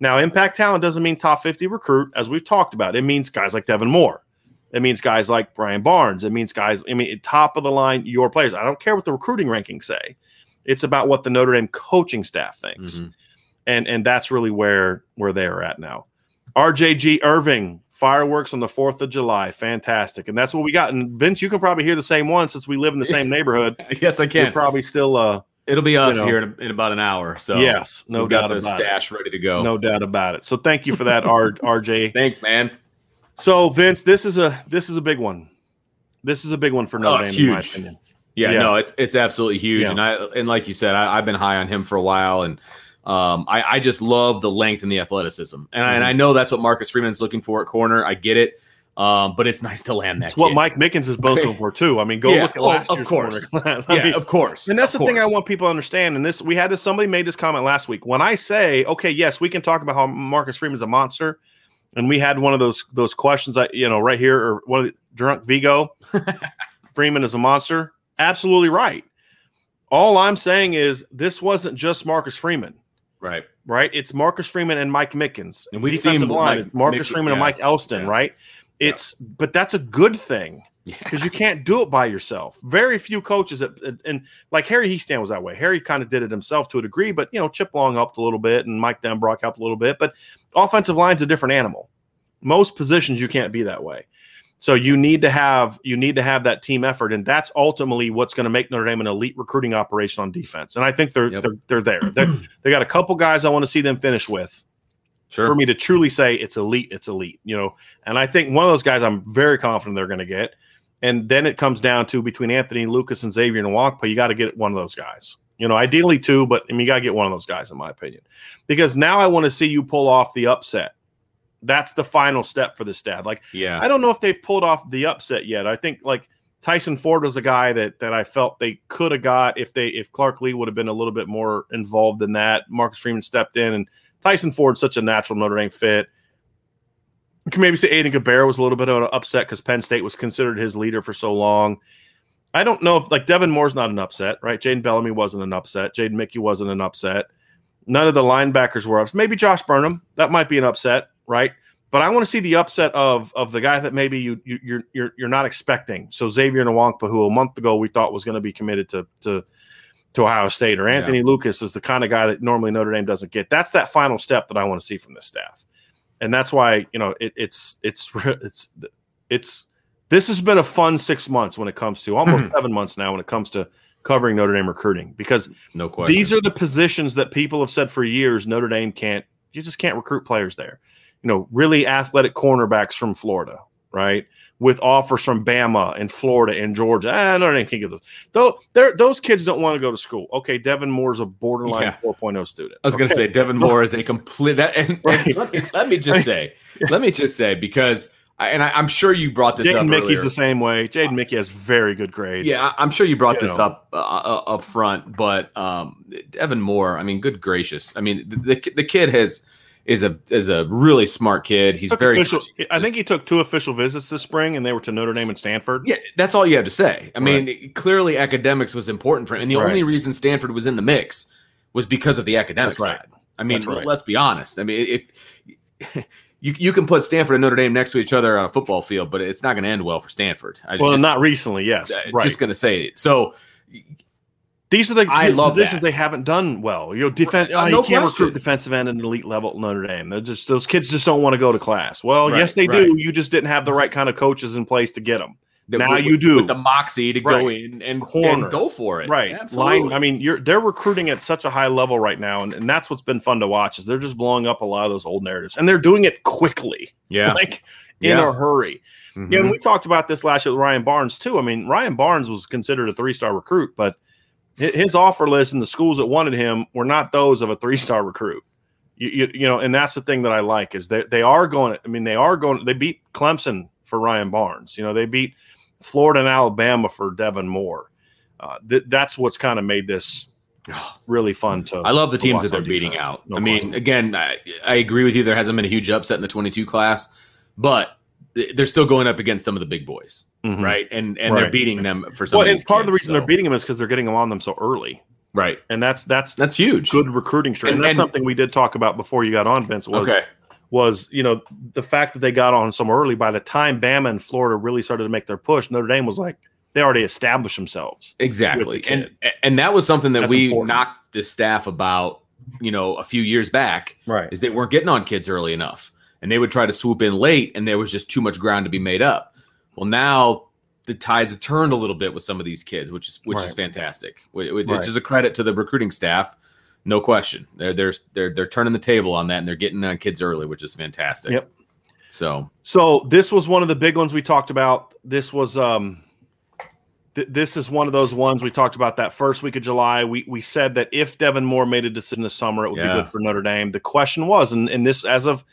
Now, impact talent doesn't mean top 50 recruit, as we've talked about. It means guys like Devin Moore. It means guys like Ryan Barnes. It means guys, I mean, top of the line, your players. I don't care what the recruiting rankings say. It's about what the Notre Dame coaching staff thinks. Mm-hmm. And and that's really where where they are at now. RJG Irving, fireworks on the 4th of July. Fantastic. And that's what we got. And Vince, you can probably hear the same one since we live in the same neighborhood. yes, I can. You're probably still uh It'll be us you know, here in, in, about an hour. So yes, no doubt about stash it. ready to go. No doubt about it. So thank you for that, R- RJ. Thanks, man. So Vince, this is a this is a big one. This is a big one for Notre oh, Dame, in my opinion. Yeah, yeah, no, it's it's absolutely huge, yeah. and I and like you said, I, have been high on him for a while, and um, I, I just love the length and the athleticism, and, mm-hmm. I, and I know that's what Marcus Freeman's looking for at corner. I get it, um, but it's nice to land that. It's what Mike Mickens is both for too. I mean, go yeah. look at oh, last oh, year's course. corner class. yeah, mean, of course, and that's of the course. thing I want people to understand. And this, we had this. Somebody made this comment last week. When I say, okay, yes, we can talk about how Marcus Freeman's a monster, and we had one of those those questions, I you know, right here, or one of the drunk Vigo. Freeman is a monster. Absolutely right. All I'm saying is this wasn't just Marcus Freeman. Right. Right. It's Marcus Freeman and Mike Mickens. And we've seen line. Marcus Freeman yeah. and Mike Elston, yeah. right? It's yeah. but that's a good thing because you can't do it by yourself. Very few coaches at, and like Harry Hiestand was that way. Harry kind of did it himself to a degree, but you know, Chip Long helped a little bit and Mike Denbrock helped a little bit. But offensive line's a different animal. Most positions you can't be that way. So you need to have you need to have that team effort, and that's ultimately what's going to make Notre Dame an elite recruiting operation on defense. And I think they're yep. they're they're there. They're, they got a couple guys I want to see them finish with. Sure. For me to truly say it's elite, it's elite. You know, and I think one of those guys I'm very confident they're going to get. And then it comes down to between Anthony Lucas and Xavier and Nwankpa, you got to get one of those guys. You know, ideally two, but I mean, you got to get one of those guys, in my opinion, because now I want to see you pull off the upset that's the final step for the staff. Like, yeah, I don't know if they've pulled off the upset yet. I think like Tyson Ford was a guy that that I felt they could have got if they if Clark Lea would have been a little bit more involved in that. Marcus Freeman stepped in, and Tyson Ford's such a natural Notre Dame fit. You can maybe say Aiden Gobaira was a little bit of an upset because Penn State was considered his leader for so long. I don't know if like Devin Moore's not an upset, right? Jaden Bellamy wasn't an upset. Jaden Mickey wasn't an upset. None of the linebackers were ups. Maybe Josh Burnham. That might be an upset right? But I want to see the upset of of the guy that maybe you, you you're you're you're not expecting. So Xavier Nwankpa, who a month ago we thought was going to be committed to to to Ohio State, or Anthony yeah. Lucas is the kind of guy that normally Notre Dame doesn't get. That's that final step that I want to see from this staff, and that's why you know it, it's it's it's it's this has been a fun six months when it comes to almost mm-hmm. seven months now when it comes to covering Notre Dame recruiting because no question. these are the positions that people have said for years Notre Dame can't you just can't recruit players there you know, really athletic cornerbacks from Florida, right? With offers from Bama and Florida and Georgia. Ah, no, I can't get those. Though those kids don't want to go to school. Okay, Devin Moore is a borderline yeah. 4.0 student. I was okay. going to say Devin Moore is a complete. That, and, right. and let, me, let, me, just say, let me just say because. I, and I, am sure you brought this up. Jaden up. Mickey's earlier. the same way. Jaden Mickey has very good grades. Yeah, I'm sure you brought you this know. up uh, uh, up front. But um, Devin Moore, I mean, good gracious, I mean, the the kid has is a is a really smart kid. He's very. official, I think he took two official visits this spring, and they were to Notre Dame and Stanford. Yeah, that's all you have to say. I mean, clearly academics was important for him, and the Right. only reason Stanford was in the mix was because of the academic That's right. side. I mean, right. let's be honest. I mean, if you you can put Stanford and Notre Dame next to each other on a football field, but it's not going to end well for Stanford. I Well, just, not recently, yes, uh, right. just going to say it. So These are the I positions they haven't done well. You know, defense. Uh, no you can't question. recruit defensive end at an elite level at Notre Dame. They're just those kids just don't want to go to class. Well, Right, yes, they right. do. You just didn't have the right kind of coaches in place to get them. Now with- you do. with the moxie to go in and, and go for it. Right. Absolutely. Line. I mean, you're they're recruiting at such a high level right now, and, and that's what's been fun to watch. Is they're just blowing up a lot of those old narratives, and they're doing it quickly, yeah. like in Yeah. a hurry. Mhm. Yeah, and we talked about this last year with Ryan Barnes too. I mean, Ryan Barnes was considered a three-star recruit, but his offer list and the schools that wanted him were not those of a three-star recruit. You, you, you know, and that's the thing that I like is that they are going. I mean, they are going. They beat Clemson for Ryan Barnes. You know, they beat Florida and Alabama for Devin Moore. Uh, th- that's what's kind of made this really fun to. I love the teams that they're beating defense. out. No I mean, question. again, I, I agree with you. There hasn't been a huge upset in the 22 class, but they're still going up against some of the big boys, Mhm. right? And and they're beating them for some. Well, and part of the kids, reason they're beating them is because they're getting them on them so early, right. and that's that's That's huge. good recruiting strategy. And- And that's something we did talk about before you got on, Vince. Was Okay. was you know the fact that they got on so early. By the time Bama and Florida really started to make their push, Notre Dame was like they already established themselves. Exactly. the And and that was something that That's we important. knocked the staff about, you know, a few years back Right. is they weren't getting on kids early enough. And they would try to swoop in late and there was just too much ground to be made up. Well, now the tides have turned a little bit with some of these kids, which is which is fantastic. Which, which Right. is a credit to the recruiting staff. No question. They're they're they're they're turning the table on that and they're getting on kids early, which is fantastic. Yep. So So this was one of the big ones we talked about. This was um th- this is one of those ones we talked about that first week of July. We we said that if Devin Moore made a decision this summer, it would Yeah. be good for Notre Dame. The question was, and, and this as of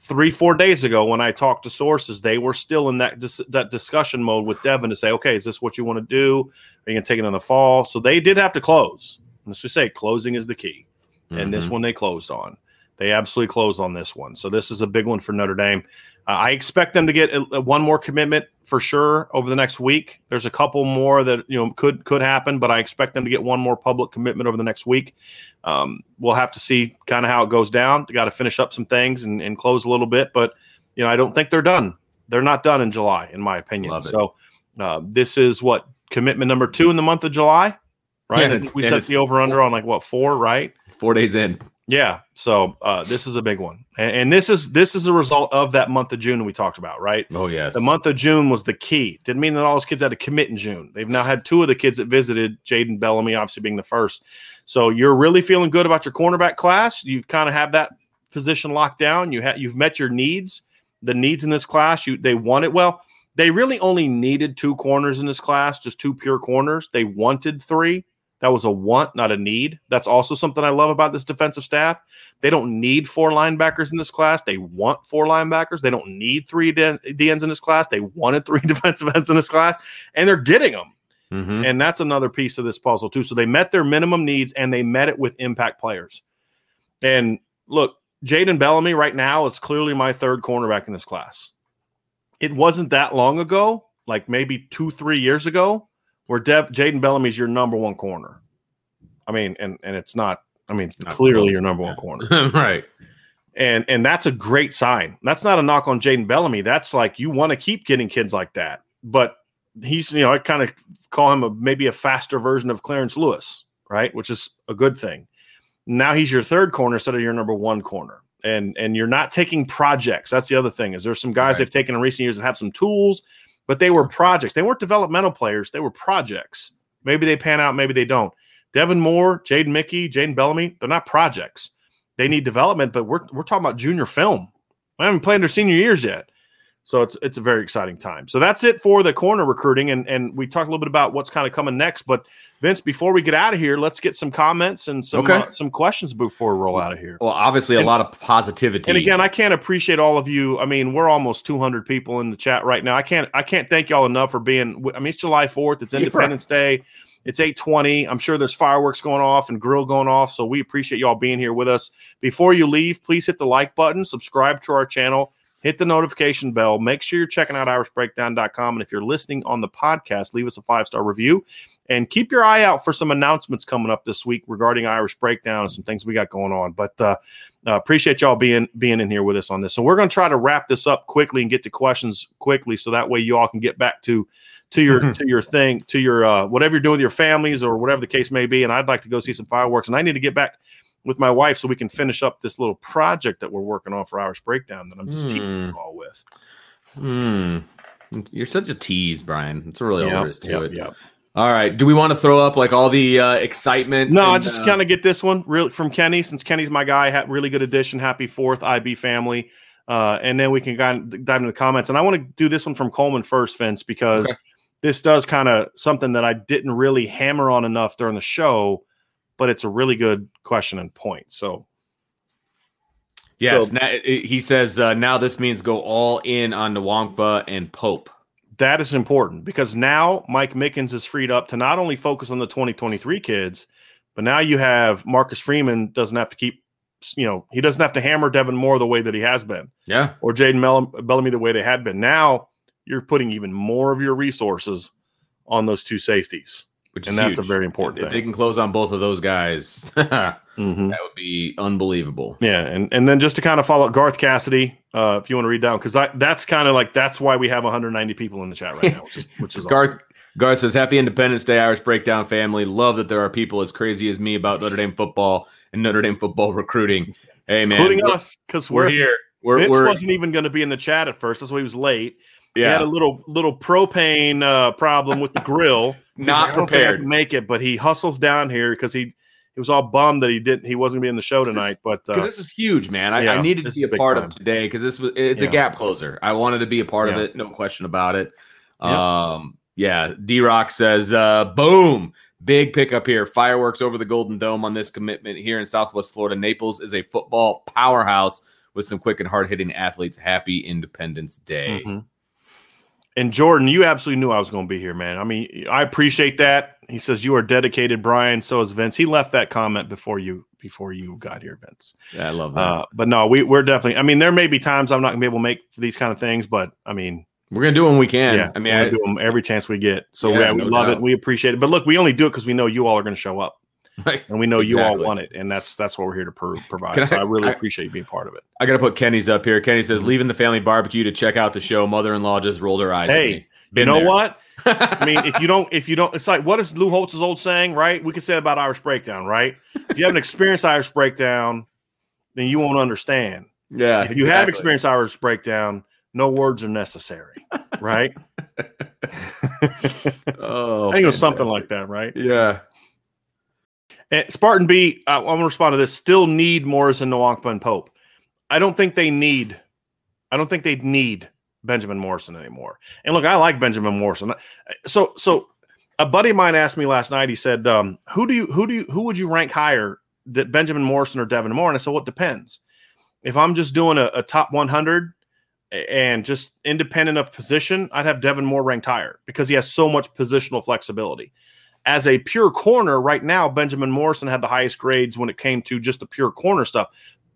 three four days ago when I talked to sources, they were still in that dis- that discussion mode with Devin to say, okay, is this what you want to do? Are you going to take it in the fall? So they did have to close. Let's just say closing is the key and this mhm. one they closed on. They absolutely closed on this one. So this is a big one for Notre Dame. Uh, I expect them to get a, a- one more commitment for sure over the next week. There's a couple more that you know could could happen, but I expect them to get one more public commitment over the next week. Um, we'll have to see kind of how it goes down. Got to finish up some things and, and close a little bit, but you know I don't think they're done. They're not done in July, in my opinion. So uh, this is what commitment number two in the month of July, right? Yeah, we set the over under on like what four, right? four days in. Yeah. So uh, this is a big one, and, and this is this is a result of that month of June we talked about, right? Oh yes. The month of June was the key. Didn't mean that all those kids had to commit in June. They've now had two of the kids that visited, Jaden Bellamy obviously being the first. So you're really feeling good about your cornerback class. You kind of have that position locked down. You have you've met your needs. The needs in this class, you they wanted well. They really only needed two corners in this class, just two pure corners. They wanted three. That was a want, not a need. That's also something I love about this defensive staff. They don't need four linebackers in this class. They want four linebackers. They don't need three D ends in this class. They wanted three defensive ends in this class, and they're getting them. Mhm. And that's another piece of this puzzle too. So they met their minimum needs and they met it with impact players. And look, Jaden Bellamy right now is clearly my third cornerback in this class. It wasn't that long ago, like maybe two, three years ago, where Deb, Jaden Bellamy is your number one corner. I mean, and and it's not. I mean, Not clearly close. your number one corner right. and and that's a great sign. That's not a knock on Jaden Bellamy. That's like you want to keep getting kids like that. But he's you know I kind of call him a maybe a faster version of Clarence Lewis, right? Which is a good thing. Now he's your third corner instead of your number one corner, and and you're not taking projects. That's the other thing is there's some guys Right. they've taken in recent years that have some tools, but they were projects. They weren't developmental players. They were projects. Maybe they pan out, maybe they don't. Devin Moore, Jaden Mickey, Jaden Bellamy, they're not projects they need development, but we're we're talking about junior film. I haven't played their senior years yet. So it's it's a very exciting time. So that's it for the corner recruiting. And and we talked a little bit about what's kind of coming next. But Vince, before we get out of here, let's get some comments and some Okay. uh, some questions before we roll out of here. Well, obviously, a And- lot of positivity. And again, I can't appreciate all of you. I mean, we're almost 200 people in the chat right now. I can't I can't thank y'all enough for being. I mean, it's July 4th. It's Yeah, Independence Day. It's 820. I'm sure there's fireworks going off and grill going off. So we appreciate y'all being here with us. Before you leave, please hit the like button, subscribe to our channel, hit the notification bell. Make sure you're checking out irishbreakdown.com. And if you're listening on the podcast, leave us a five star review and keep your eye out for some announcements coming up this week regarding Irish Breakdown and some things we got going on. But uh, uh, appreciate y'all being being in here with us on this. So we're going to try to wrap this up quickly and get to questions quickly, so that way you all can get back to to your mm-hmm. to your thing to your uh, whatever you're doing with your families or whatever the case may be. And I'd like to go see some fireworks, and I need to get back with my wife so we can finish up this little project that we're working on for Irish Breakdown that I'm just mm. teaching you all with. Mm. You're such a tease, Bryan. It's really yep, all there is to yep, it. Yep. All right. Do we want to throw up like all the uh, excitement? No, and, I just uh, kind of get this one real from Kenny since Kenny's my guy. Had really good addition. Happy fourth IB family. Uh, and then we can dive into the comments. And I want to do this one from Coleman first, Vince, because okay. this does kind of something that I didn't really hammer on enough during the show, but it's a really good question and point. So Yes, so, now, he says uh, now this means go all in on Nwankpa and Pope that is important because now Mike Mickens is freed up to not only focus on the 2023 kids, but now you have Marcus Freeman doesn't have to keep, you know, he doesn't have to hammer Devin Moore the way that he has been. Yeah. Or Jaden Bellamy the way they had been. Now you're putting even more of your resources on those two safeties. Which and that's huge. a very important if, thing. If they can close on both of those guys, mm-hmm. that would be unbelievable. Yeah, and and then just to kind of follow up Garth Cassidy, uh, if you want to read down, because that's kind of like that's why we have 190 people in the chat right now, which is, which is Garth. Awesome. Garth says, "Happy Independence Day, Irish Breakdown family. Love that there are people as crazy as me about Notre Dame football and Notre Dame football recruiting. Hey, man, including us, because we're, we're, here. We're, Vince we're, wasn't even going to be in the chat at first. That's why he was late. Yeah. He had a little little propane uh, problem with the grill. Not like, prepared to make it, but he hustles down here because he he was all bummed that he didn't he wasn't gonna be in the show tonight. but because uh, this is huge, man. I, yeah, I needed to be a part time. of today because this was it's yeah. a gap closer. I wanted to be a part yeah. of it, no question about it. Um, yeah, D Rock says, uh, boom, big pickup here. Fireworks over the Golden Dome on this commitment here in Southwest Florida. Naples is a football powerhouse with some quick and hard hitting athletes. Happy Independence Day. Mm-hmm. And Jordan, you absolutely knew I was going to be here, man. I mean, I appreciate that. He says you are dedicated, Bryan. So is Vince. He left that comment before you before you got here, Vince. Yeah, I love that. Uh, but no, we we're definitely. I mean, there may be times I'm not going to be able to make these kind of things, but I mean, we're gonna do them when we can. Yeah, I mean, I do them every chance we get. So yeah, yeah we no love doubt. it. We appreciate it. But look, we only do it because we know you all are going to show up. Right. And we know exactly. you all want it, and that's that's what we're here to pro- provide. I, so I really I, appreciate you being part of it. I got to put Kenny's up here. Kenny says, mm-hmm. leaving the family barbecue to check out the show. Mother-in-law just rolled her eyes. Hey, you know there. what? I mean, if you don't, if you don't, it's like what is Lou Holtz's old saying, right? We could say about Irish breakdown, right? If you haven't experienced Irish breakdown, then you won't understand. Yeah. If you have experienced Irish breakdown, no words are necessary, right? oh, I think it was something like that, right? Yeah. And Spartan B, I, I'm going to respond to this. Still need Morrison, Nwankpa, and Pope. I don't think they need. I don't think they need Benjamin Morrison anymore. And look, I like Benjamin Morrison. So so a buddy of mine asked me last night. He said, um, "Who do you who do you who would you rank higher, Benjamin Morrison or Devin Moore?" And I said, "Well, it depends. If I'm just doing a, a top 100 and just independent of position, I'd have Devin Moore ranked higher because he has so much positional flexibility. As a pure corner, right now, Benjamin Morrison had the highest grades when it came to just the pure corner stuff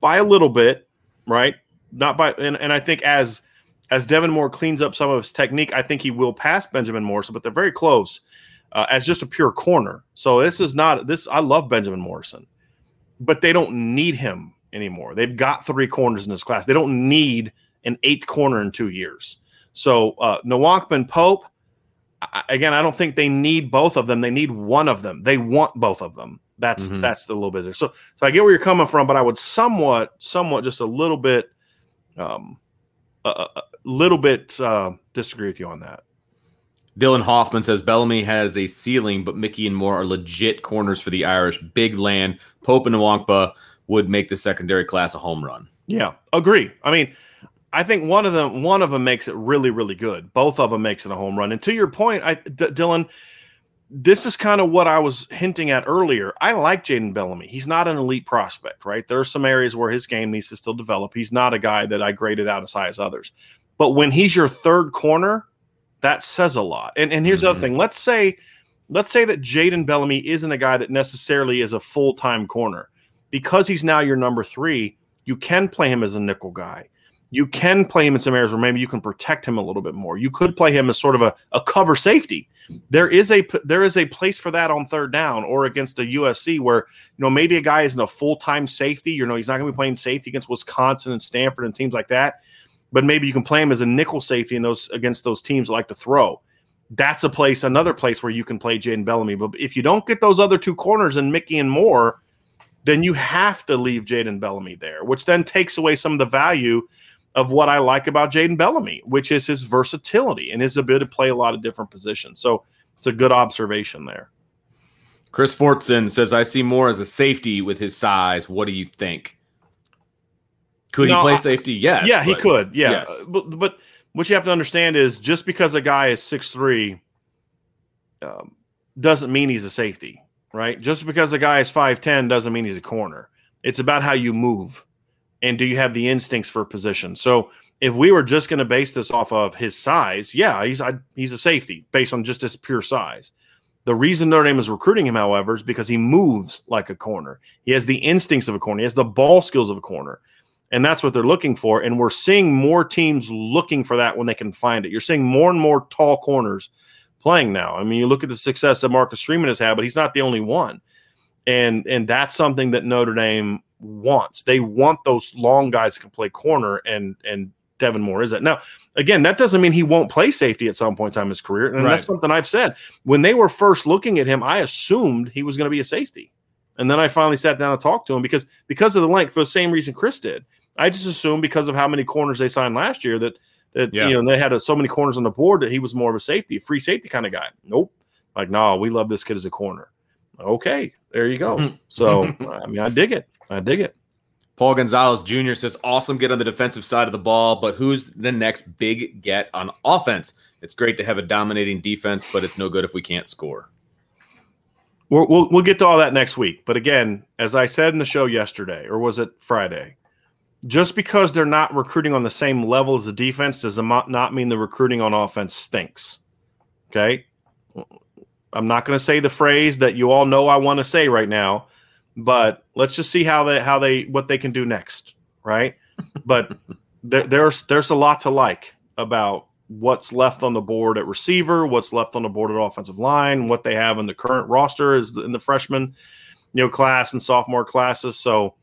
by a little bit, right? Not by and, and I think as as Devin Moore cleans up some of his technique, I think he will pass Benjamin Morrison, but they're very close uh, as just a pure corner. So this is not this. I love Benjamin Morrison, but they don't need him anymore. They've got three corners in this class. They don't need an eighth corner in two years. So uh, Nwankpa Pope, I, again, I don't think they need both of them. They need one of them. They want both of them. That's mm-hmm. that's the little bit there. So so I get where you're coming from, but I would somewhat, somewhat, just a little bit. Um, a little bit uh, disagree with you on that. Dylan Hoffman says Bellamy has a ceiling, but Mickey and Moore are legit corners for the Irish. Big land. Pope and Nwankpa would make the secondary class a home run. Yeah, agree. I mean, I think one of them one of them makes it really really good. Both of them makes it a home run. And to your point, I, D- Dylan, this is kind of what I was hinting at earlier. I like Jaden Bellamy. He's not an elite prospect, right? There are some areas where his game needs to still develop. He's not a guy that I graded out as high as others. But when he's your third corner, that says a lot. And and here's mm-hmm. the other mm-hmm. thing. Let's say let's say that Jaden Bellamy isn't a guy that necessarily is a full time corner. Because he's now your number three, you can play him as a nickel guy. You can play him in some areas where maybe you can protect him a little bit more. You could play him as sort of a, a cover safety. There is a there is a place for that on third down or against a USC where you know maybe a guy isn't a full time safety. You know he's not going to be playing safety against Wisconsin and Stanford and teams like that. But maybe you can play him as a nickel safety in those against those teams like to throw that's a place, another place where you can play Jaden Bellamy. But if you don't get those other two corners and Mickey and Moore, then you have to leave Jaden Bellamy there, which then takes away some of the value of what I like about Jaden Bellamy, which is his versatility and his ability to play a lot of different positions. So it's a good observation there. Chris Fortson says, I see more as a safety with his size. What do you think? Could no, he play safety? Yes. Yeah, he could. Yeah. Yes. But, but what you have to understand is just because a guy is six three um, doesn't mean he's a safety, right? Just because a guy is 5'10 doesn't mean he's a corner. It's about how you move and do you have the instincts for position. So if we were just going to base this off of his size, yeah, he's I, he's a safety based on just his pure size. The reason Notre Dame is recruiting him, however, is because he moves like a corner. He has the instincts of a corner. He has the ball skills of a corner. And that's what they're looking for. And we're seeing more teams looking for that when they can find it. You're seeing more and more tall corners playing now. I mean, you look at the success that Marcus Freeman has had, but he's not the only one. And and that's something that Notre Dame wants. They want those long guys that can play corner, and and Devin Moore is that. Now, again, that doesn't mean he won't play safety at some point in time in his career. And right. that's something I've said. When they were first looking at him, I assumed he was going to be a safety. And then I finally sat down and talked to him because because of the length, for the same reason Chris did. I just assumed because of how many corners they signed last year that that yeah. you know they had a, so many corners on the board that he was more of a safety, free safety kind of guy. Nope. Like, no, nah, we love this kid as a corner. Okay, there you go. Mm-hmm. so I mean, I dig it. I dig it. Paul Gonzalez Jr. says, awesome get on the defensive side of the ball, but who's the next big get on offense? It's great to have a dominating defense, but it's no good if we can't score. we will we'll get to all that next week. But again, as I said in the show yesterday, or was it Friday? just because they're not recruiting on the same level as the defense does not mean the recruiting on offense stinks. Okay. I'm not going to say the phrase that you all know I want to say right now, but let's just see how they how they what they can do next, right? but there, there's there's a lot to like about what's left on the board at receiver, what's left on the board at offensive line, what they have in the current roster is in the freshman, you know, class and sophomore classes. So,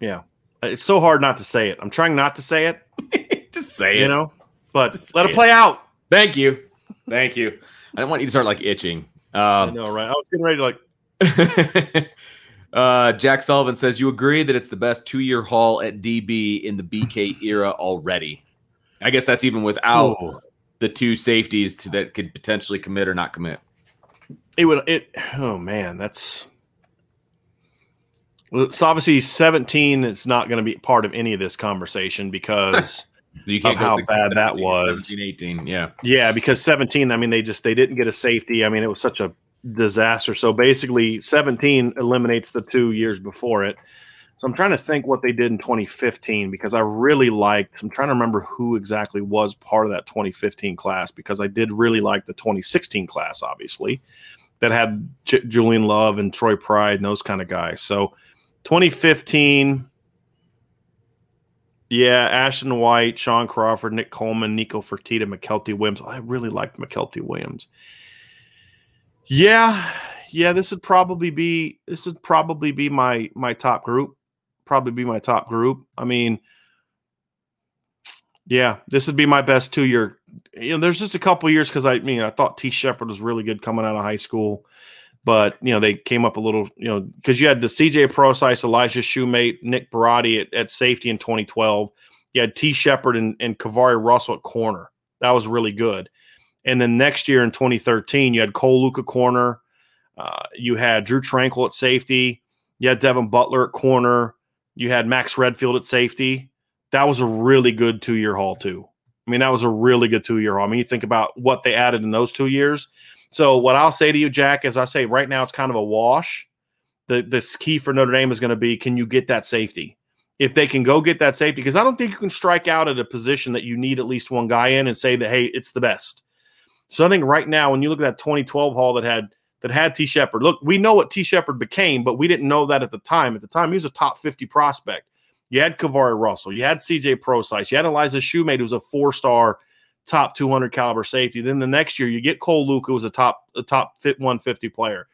yeah, it's so hard not to say it. I'm trying not to say it. Just say you it. You know, but let it play out. Thank you. Thank you. I don't want you to start like itching. Um, I know, right? I was getting ready to like. uh, Jack Sullivan says, You agree that it's the best two year haul at DB in the BK era already. I guess that's even without Ooh. the two safeties to, that could potentially commit or not commit. It would, it, oh man, that's well, it's obviously 17 It's not going to be part of any of this conversation because you can't of how bad that was. 17, 18, yeah. Yeah, because 17, I mean, they just they didn't get a safety. I mean, it was such a disaster. So basically 17 eliminates the two years before it. So I'm trying to think what they did in 2015 because I really liked. I'm trying to remember who exactly was part of that 2015 class because I did really like the 2016 class, obviously, that had J- Julian Love and Troy Pride and those kind of guys. So 2015. Yeah, Ashton White, Shaun Crawford, Nick Coleman, Nicco Fertitta, Mykelti Williams. I really liked Mykelti Williams. Yeah, yeah, this would probably be this would probably be my my top group. Probably be my top group. I mean, yeah, this would be my best two year. You know, there's just a couple years because I mean I thought Tee Shepard was really good coming out of high school but you know they came up a little, you know, because you had the CJ Prosise, Elijah Shumate, Nick Baratti at, at safety in 2012. You had Tee Shepard and, and KeiVarae Russell at corner. That was really good. And then next year in 2013, you had Cole Luca corner. Uh, you had Drue Tranquill at safety. You had Devin Butler at corner. You had Max Redfield at safety. That was a really good two year haul, too. I mean, that was a really good two year haul. I mean, you think about what they added in those two years. So what I'll say to you, Jack, is I say right now it's kind of a wash. The this key for Notre Dame is going to be can you get that safety? If they can go get that safety, because I don't think you can strike out at a position that you need at least one guy in and say that hey, it's the best. So I think right now, when you look at that 2012 haul that had that had Tee Shepard, look, we know what Tee Shepard became, but we didn't know that at the time. At the time, he was a top 50 prospect. You had KeiVarae Russell, you had CJ Prosise, you had Elijah Shumate, who was a four-star top 200 caliber safety. Then the next year, you get Cole Luke, who was a top a top 150 player.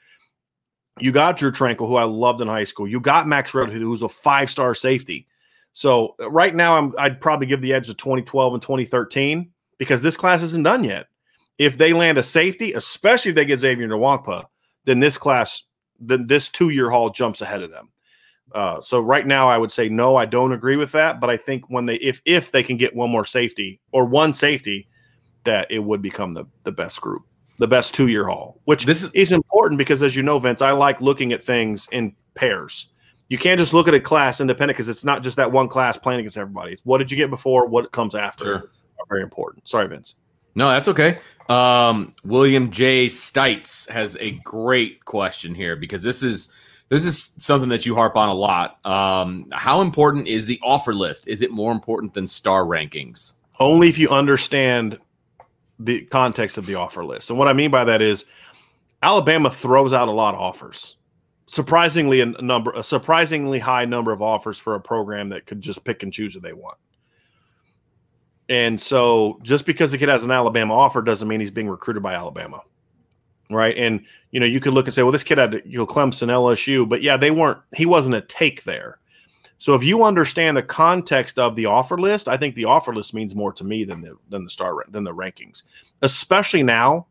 You got Drue Tranquill, who I loved in high school. You got Max Redfield, who was a five-star safety. So uh, right now, I'm, I'd probably give the edge to 2012 and 2013 because this class isn't done yet. If they land a safety, especially if they get Xavier Nwankpa, then this class, then this two-year haul jumps ahead of them. Uh, so right now, I would say no, I don't agree with that. But I think when they, if if they can get one more safety or one safety, that it would become the the best group, the best two-year haul, which this is, is important because, as you know, Vince, I like looking at things in pairs you can't just look at a class independent because it's not just that one class playing against everybody. what did you get before? What comes after? Sure. Are very important. Sorry, Vince. No, that's okay. Um, William J. Stites has a great question here because this is this is something that you harp on a lot. Um, how important is the offer list? Is it more important than star rankings? Only if you understand the context of the offer list. And what I mean by that is Alabama throws out a lot of offers surprisingly a number a surprisingly high number of offers for a program that could just pick and choose who they want. And so just because the kid has an Alabama offer doesn't mean he's being recruited by Alabama. Right. And you know, you could look and say, well, this kid had you know Clemson, LSU, but yeah, they weren't he wasn't a take there. So if you understand the context of the offer list, I think the offer list means more to me than the than the star than the rankings. Especially now,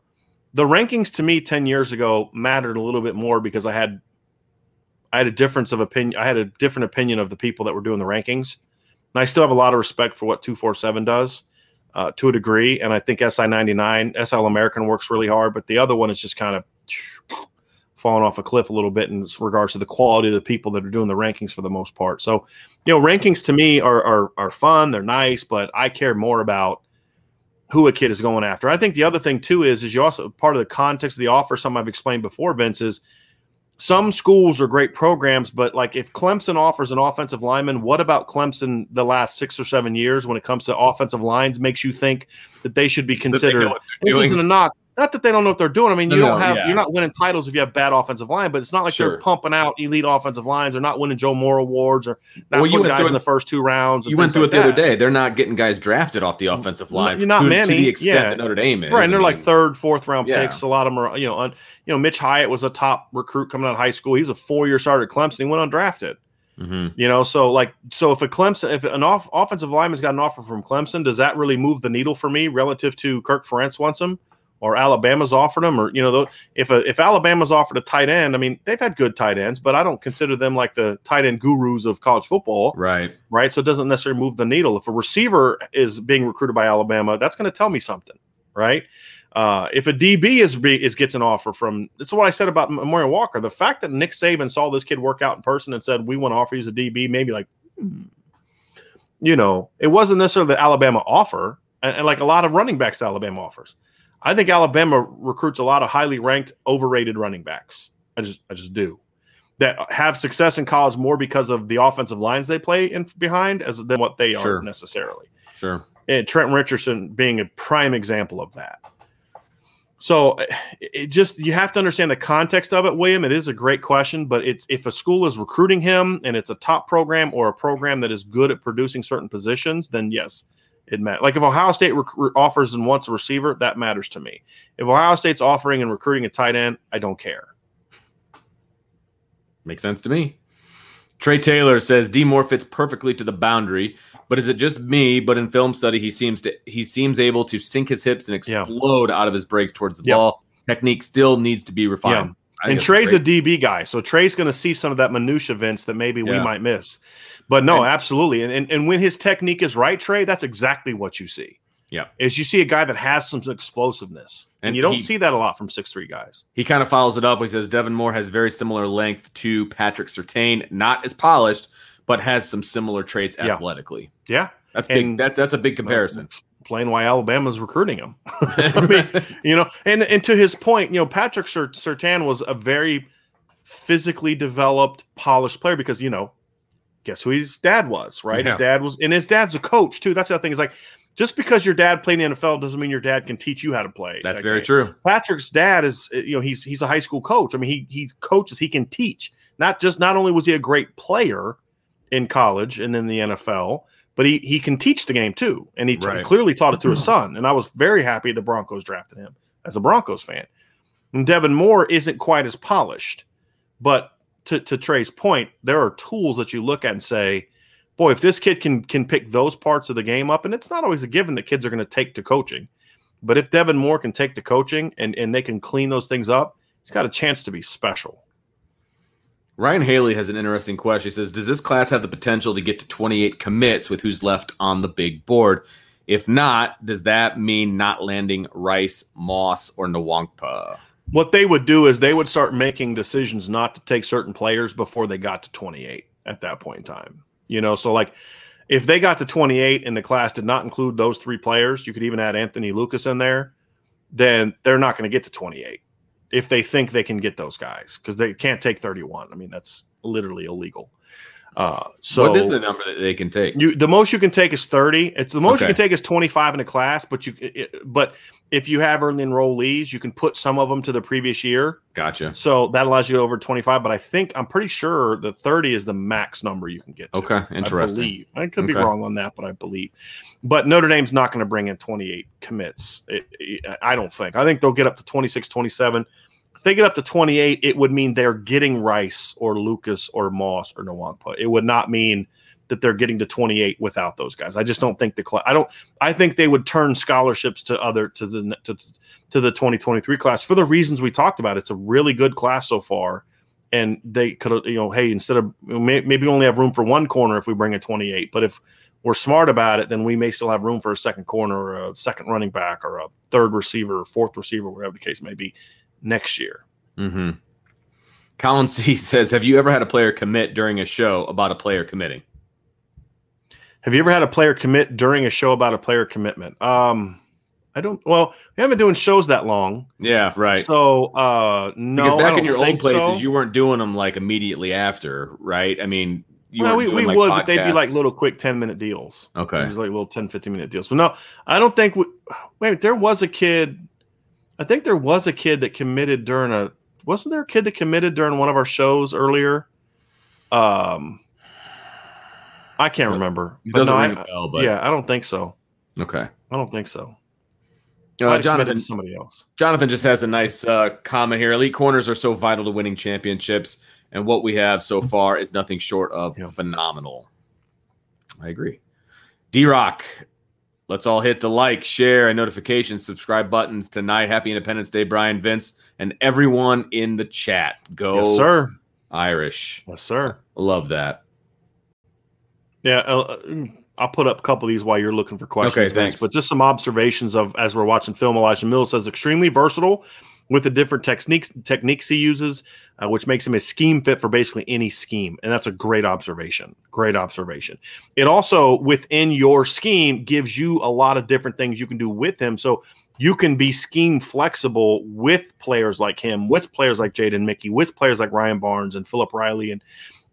the rankings to me 10 years ago mattered a little bit more because I had I had a difference of opinion. I had a different opinion of the people that were doing the rankings. And I still have a lot of respect for what 247 does uh, to a degree. And I think SI 99, SI American works really hard, but the other one is just kind of falling off a cliff a little bit in regards to the quality of the people that are doing the rankings for the most part. So, you know, rankings to me are, are, are fun, they're nice, but I care more about who a kid is going after. I think the other thing too is is you also part of the context of the offer, something I've explained before, Vince, is – some schools are great programs, but like if Clemson offers an offensive lineman, what about Clemson the last six or seven years when it comes to offensive lines makes you think that they should be considered? This isn't a knock. Not that they don't know what they're doing. I mean, you no, don't have yeah. you're not winning titles if you have bad offensive line, but it's not like sure. they're pumping out elite offensive lines. They're not winning Joe Moore awards or not well, you guys in the first two rounds. You went through like it the that. other day. They're not getting guys drafted off the offensive line. You're not to, many. To the extent yeah. that Notre Dame is. Right, and they're like third, fourth round yeah. picks. A lot of them are, you know, un, you know, Mitch Hyatt was a top recruit coming out of high school. He was a four year starter at Clemson. He went undrafted. Mm-hmm. You know, so like, so if a Clemson, if an off, offensive lineman's got an offer from Clemson, does that really move the needle for me relative to Kirk Ferentz wants him? Or Alabama's offered them, or you know, if a, if Alabama's offered a tight end, I mean, they've had good tight ends, but I don't consider them like the tight end gurus of college football, right? Right. So it doesn't necessarily move the needle. If a receiver is being recruited by Alabama, that's going to tell me something, right? Uh, if a DB is is gets an offer from, this is what I said about Memorial Walker. The fact that Nick Saban saw this kid work out in person and said we want to offer you as a DB, maybe like, hmm. you know, it wasn't necessarily the Alabama offer, and, and like a lot of running backs, to Alabama offers I think Alabama recruits a lot of highly ranked, overrated running backs. I just, I just do that have success in college more because of the offensive lines they play in behind as than what they sure. are necessarily. Sure. And Trent Richardson being a prime example of that. So eh, it just you have to understand the context of it, William. It is a great question, but it's if a school is recruiting him and it's a top program or a program that is good at producing certain positions, then yes, it matters. Like if Ohio State rec- offers and wants a receiver, that matters to me. If Ohio State's offering and recruiting a tight end, I don't care. Makes sense to me. Trey Taylor says D Moore fits perfectly to the boundary, but is it just me? But in film study, he seems to he seems able to sink his hips and explode yeah. out of his breaks towards the ball. Technique still needs to be refined. Yeah. And Trey's a DB guy, so Trey's going to see some of that minutia events that maybe we might miss. But no, and, absolutely. And, and and when his technique is right, Trey, that's exactly what you see. Yeah. Is you see a guy that has some explosiveness. And, and you don't he, see that a lot from six three guys. He kind of follows it up. He says Devin Moore has very similar length to Patrick Surtain, not as polished, but has some similar traits yeah. athletically. Yeah. That's big. That, that's a big comparison. Explain why Alabama's recruiting him. I mean, you know, and and to his point, you know, Patrick Surtain was a very physically developed, polished player because you know guess who his dad was, right? Yeah. His dad was, and his dad's a coach too. That's the other thing. Is like just because your dad played in the NFL doesn't mean your dad can teach you how to play. That's very game. true. Patrick's dad is, eh, you know, he's he's a high school coach. I mean, he he coaches, he can teach. Not just not only was he a great player in college and in the NFL, but he he can teach the game too, and he t- right. clearly taught it to his son. And I was very happy the Broncos drafted him as a Broncos fan. And Devin Moore isn't quite as polished, but to to Trey's point, there are tools that you look at and say boy, if this kid can can pick those parts of the game up, and it's not always a given that kids are going to take to coaching, but if Devin Moore can take to coaching and and they can clean those things up, he's got a chance to be special. Ryan Haley has an interesting question. He says, "Does this class have the potential to get to 28 commits with who's left on the big board? If not, does that mean not landing Rice, Moss, or Nwankpa?" What they would do is they would start making decisions not to take certain players before they got to 28 at that point in time. You know, so like if they got to 28 and the class did not include those three players, you could even add Anthony Lucas in there, then they're not going to get to 28 if they think they can get those guys because they can't take 31. I mean, that's literally illegal. Uh, so what is the number that they can take? You the most you can take is 30. It's the most okay. you can take is 25 in a class, but you it, but if you have early enrollees, you can put some of them to the previous year. Gotcha. So that allows you over 25, but I think I'm pretty sure the 30 is the max number you can get. To, okay, interesting. I, I could okay. be wrong on that, but I believe. But Notre Dame's not going to bring in 28 commits. It, it, I don't think. I think they'll get up to 26, 27. If they get up to 28, it would mean they're getting Rice or Lucas or Moss or Nwankpa. It would not mean – that they're getting to 28 without those guys. I just don't think the class. I don't. I think they would turn scholarships to other to the to, to the 2023 class for the reasons we talked about. It's a really good class so far, and they could you know hey instead of maybe only have room for one corner if we bring a 28, but if we're smart about it, then we may still have room for a second corner or a second running back or a third receiver or fourth receiver, whatever the case may be, next year. Mm-hmm. Colin C says, "Have you ever had a player commit during a show about a player committing?" Have you ever had a player commit during a show about a player commitment? Um, I don't. Well, we haven't been doing shows that long. Yeah, right. So, uh, no. Because back in your old places, so. you weren't doing them like immediately after, right? I mean, you well, we, we like would, podcasts. but they'd be like little quick 10 minute deals. Okay. It was like little 10, 15 minute deals. But no, I don't think. We, wait, there was a kid. I think there was a kid that committed during a. Wasn't there a kid that committed during one of our shows earlier? Um, I can't remember. It doesn't no, ring I, a bell, but yeah, I don't think so. Okay, I don't think so. Uh, Jonathan, somebody else. Jonathan just has a nice uh, comment here. Elite corners are so vital to winning championships, and what we have so far is nothing short of yeah. phenomenal. I agree. D Rock, let's all hit the like, share, and notification, subscribe buttons tonight. Happy Independence Day, Bryan, Vince, and everyone in the chat. Go, yes, sir. Irish. Yes, sir. Love that. Yeah, uh, uh, I'll put up a couple of these while you're looking for questions. Okay, thanks. But just some observations of as we're watching film. Elijah Mills says extremely versatile with the different techniques techniques he uses, uh, which makes him a scheme fit for basically any scheme, and that's a great observation. Great observation. It also within your scheme gives you a lot of different things you can do with him. So you can be scheme flexible with players like him, with players like Jaden Mickey, with players like Ryan Barnes and Philip Riley, and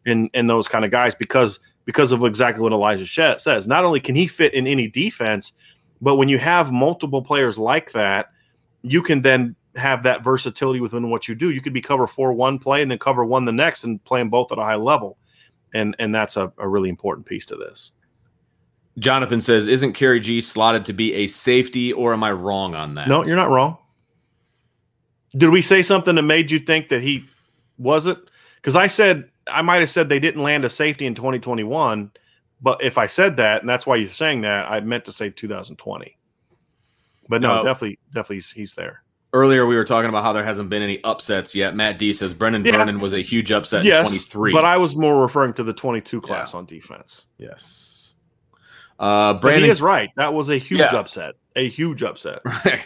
and and those kind of guys because because of exactly what Elijah Shett says. Not only can he fit in any defense, but when you have multiple players like that, you can then have that versatility within what you do. You could be cover four one play and then cover one the next and playing both at a high level. And and that's a, a really important piece to this. Jonathan says, isn't Khari Gee slotted to be a safety, or am I wrong on that? No, you're not wrong. Did we say something that made you think that he wasn't? Because I said I might have said they didn't land a safety in 2021, but if I said that, and that's why you're saying that, I meant to say 2020. But no, no definitely, definitely, he's, he's, there. Earlier, we were talking about how there hasn't been any upsets yet. Matt D says Brenan yeah. Vernon was a huge upset yes, in 23. But I was more referring to the 22 class yeah. on defense. Yes. Uh, Brandon but he is right. That was a huge yeah. upset. A huge upset. Right.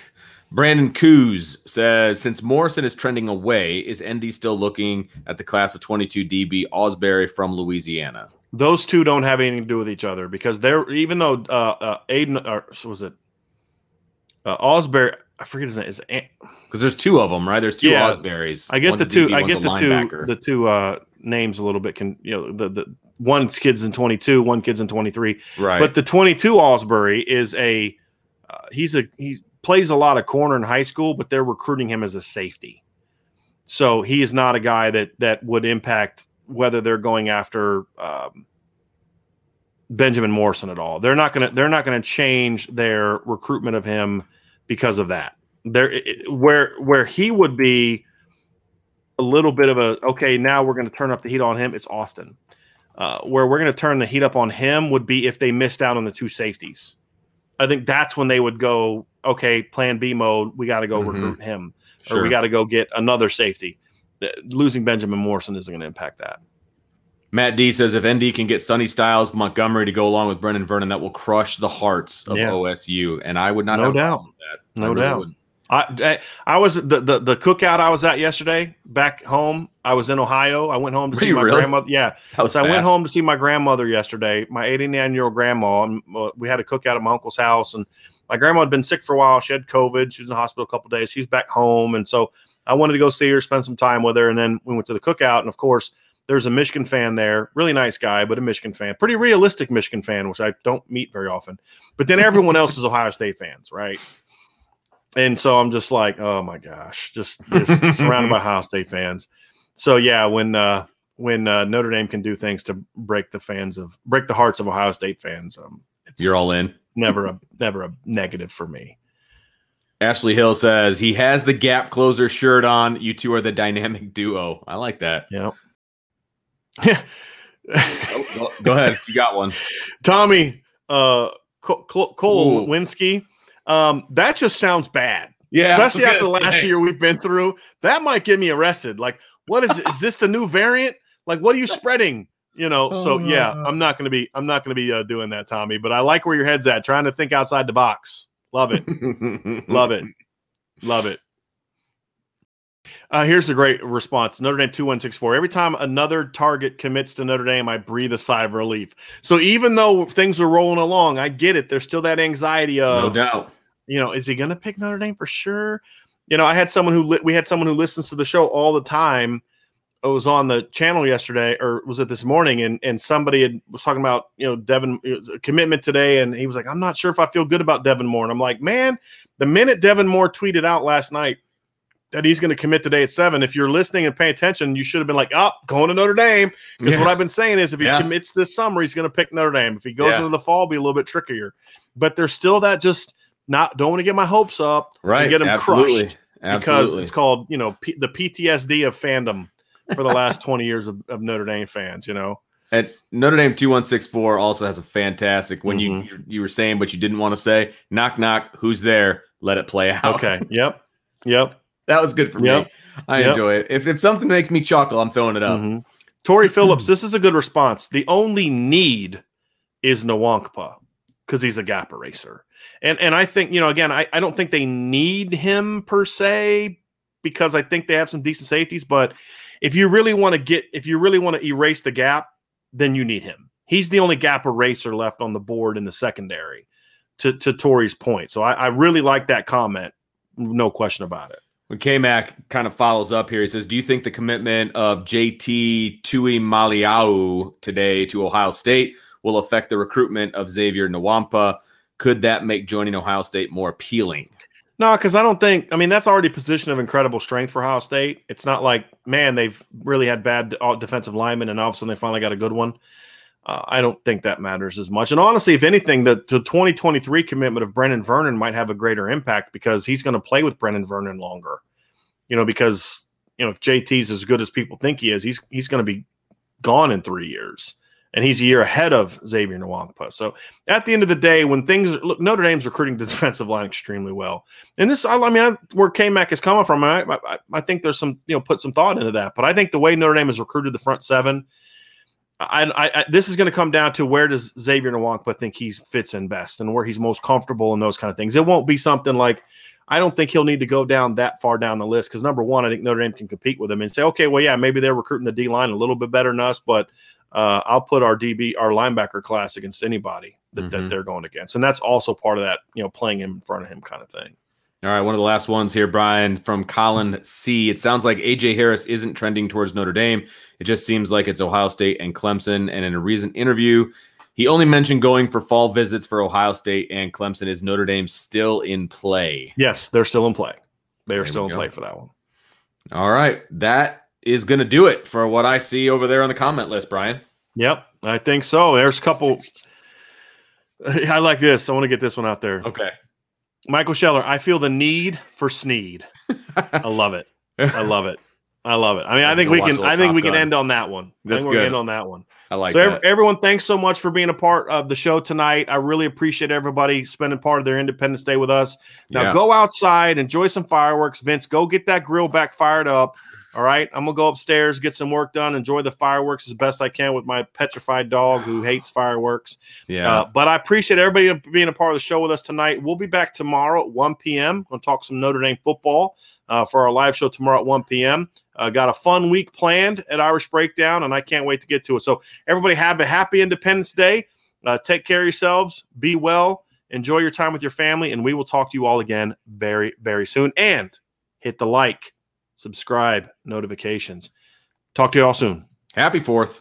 Brandon Coos says, since Morrison is trending away, is ND still looking at the class of 22 DB Ausberry from Louisiana? Those two don't have anything to do with each other because they're even though uh, uh Aiden or was it uh, Ausberry? I forget his name. Is because there's two of them, right? There's two yeah, Ausberries. I get one's the two. DB, I get the two. The two uh, names a little bit. Can you know the the one kid's in 22, one kid's in 23. Right. But the 22 Ausberry is a uh, he's a he plays a lot of corner in high school, but they're recruiting him as a safety. So he is not a guy that that would impact whether they're going after um, Benjamin Morrison at all. They're not to they're not going to change their recruitment of him because of that. There where where he would be a little bit of a okay, now we're going to turn up the heat on him. It's Austin. Uh, where we're going to turn the heat up on him would be if they missed out on the two safeties. I think that's when they would go, okay, plan B mode. We got to go mm-hmm. recruit him, sure. or we got to go get another safety. Losing Benjamin Morrison isn't going to impact that. Matt D says if ND can get Sonny Styles, Montgomery to go along with Brenan Vernon, that will crush the hearts of yeah. OSU. And I would not no doubt. No really doubt. I, I was the, the the cookout I was at yesterday back home. I was in Ohio. I went home to Were see my really? grandmother. Yeah, so fast. I went home to see my grandmother yesterday. My 89 year old grandma. And uh, we had a cookout at my uncle's house, and my grandma had been sick for a while. She had COVID. She was in the hospital a couple days. She's back home, and so I wanted to go see her, spend some time with her, and then we went to the cookout. And of course, there's a Michigan fan there, really nice guy, but a Michigan fan, pretty realistic Michigan fan, which I don't meet very often. But then everyone else is Ohio State fans, right? And so I'm just like, oh my gosh, just, just surrounded by Ohio State fans. So yeah, when uh, when uh, Notre Dame can do things to break the fans of break the hearts of Ohio State fans, um, it's you're all in. Never a never a negative for me. Ashley Hill says he has the gap closer shirt on. You two are the dynamic duo. I like that. Yeah. Yeah. go, go, ahead. You got one. Tommy uh, Cole, Cole Lewinsky um, that just sounds bad. Yeah, especially after the last year we've been through. That might get me arrested. Like, what is is this the new variant? Like, what are you spreading? You know. So yeah, I'm not gonna be I'm not gonna be uh, doing that, Tommy. But I like where your head's at, trying to think outside the box. Love it, love it, love it. Uh, here's a great response. Notre Dame 2164. Every time another target commits to Notre Dame, I breathe a sigh of relief. So even though things are rolling along, I get it. There's still that anxiety of no doubt. You know, is he going to pick Notre Dame for sure? You know, I had someone who li- we had someone who listens to the show all the time. It was on the channel yesterday, or was it this morning? And and somebody had, was talking about you know Devin commitment today, and he was like, I'm not sure if I feel good about Devin Moore. And I'm like, man, the minute Devin Moore tweeted out last night that he's going to commit today at seven. If you're listening and paying attention, you should have been like, "Up, oh, going to Notre Dame." Because yeah. what I've been saying is, if he yeah. commits this summer, he's going to pick Notre Dame. If he goes yeah. into the fall, be a little bit trickier. But there's still that just not don't want to get my hopes up, right? get them Absolutely. crushed Absolutely. because it's called you know P- the PTSD of fandom for the last 20 years of, of, Notre Dame fans. You know. And Notre Dame 2164 also has a fantastic when mm-hmm. you you were saying but you didn't want to say knock knock who's there let it play out. Okay. Yep. Yep that was good for yep. me. I yep. enjoy it. If, if something makes me chuckle, I'm throwing it up. Mm-hmm. Tori Phillips, this is a good response. The only need is Nwankpa because he's a gap eraser. And and I think, you know, again, I, I don't think they need him per se because I think they have some decent safeties. But if you really want to get, if you really want to erase the gap, then you need him. He's the only gap eraser left on the board in the secondary, to, to Tori's point. So I, I really like that comment. No question about it. When K-Mac kind of follows up here, he says, Do you think the commitment of JT Tuimoloau today to Ohio State will affect the recruitment of Xavier Nwankpa? Could that make joining Ohio State more appealing? No, because I don't think. I mean, that's already a position of incredible strength for Ohio State. It's not like, man, they've really had bad uh, defensive linemen, and all of a sudden they finally got a good one. Uh, I don't think that matters as much. And honestly, if anything, the, the 2023 commitment of Brenan Vernon might have a greater impact because he's going to play with Brenan Vernon longer. You know, because you know if JT's as good as people think he is, he's he's going to be gone in three years, and he's a year ahead of Xavier Nwankpa. So at the end of the day, when things look, Notre Dame's recruiting the defensive line extremely well, and this I, I mean I, where K Mac is coming from, I, I I think there's some you know put some thought into that, but I think the way Notre Dame has recruited the front seven I, I, this is going to come down to where does Xavier Nwankpa think he fits in best and where he's most comfortable and those kind of things. It won't be something like I don't think he'll need to go down that far down the list because number one, I think Notre Dame can compete with him and say, okay, well, yeah, maybe they're recruiting the D line a little bit better than us, but uh, I'll put our DB, our linebacker class against anybody that, mm-hmm. that they're going against, and that's also part of that, you know, playing him in front of him kind of thing. All right, one of the last ones here, Bryan, from Colin C. It sounds like AJ Harris isn't trending towards Notre Dame. It just seems like it's Ohio State and Clemson. And in a recent interview, he only mentioned going for fall visits for Ohio State and Clemson. Is Notre Dame still in play? Yes, they're still in play. They are still in go. play for that one. All right. That is going to do it for what I see over there on the comment list, Bryan. Yep, I think so. There's a couple. I like this. I want to get this one out there. Okay. Michael Scheller, I feel the need for Sneed. I love it. I love it. I love it. I mean, I think we can. I think we can end on that one. That's good. End on that one. I like. So everyone, thanks so much for being a part of the show tonight. I really appreciate everybody spending part of their Independence Day with us. Now yeah. go outside, enjoy some fireworks. Vince, go get that grill back fired up. All right, I'm gonna go upstairs, get some work done, enjoy the fireworks as best I can with my petrified dog who hates fireworks. Yeah, uh, but I appreciate everybody being a part of the show with us tonight. We'll be back tomorrow at 1 p.m. Gonna talk some Notre Dame football uh, for our live show tomorrow at 1 p.m. Uh, got a fun week planned at Irish Breakdown, and I can't wait to get to it. So everybody have a happy Independence Day. Uh, take care of yourselves. Be well. Enjoy your time with your family, and we will talk to you all again very, very soon. And hit the like subscribe, notifications. Talk to you all soon. Happy 4th.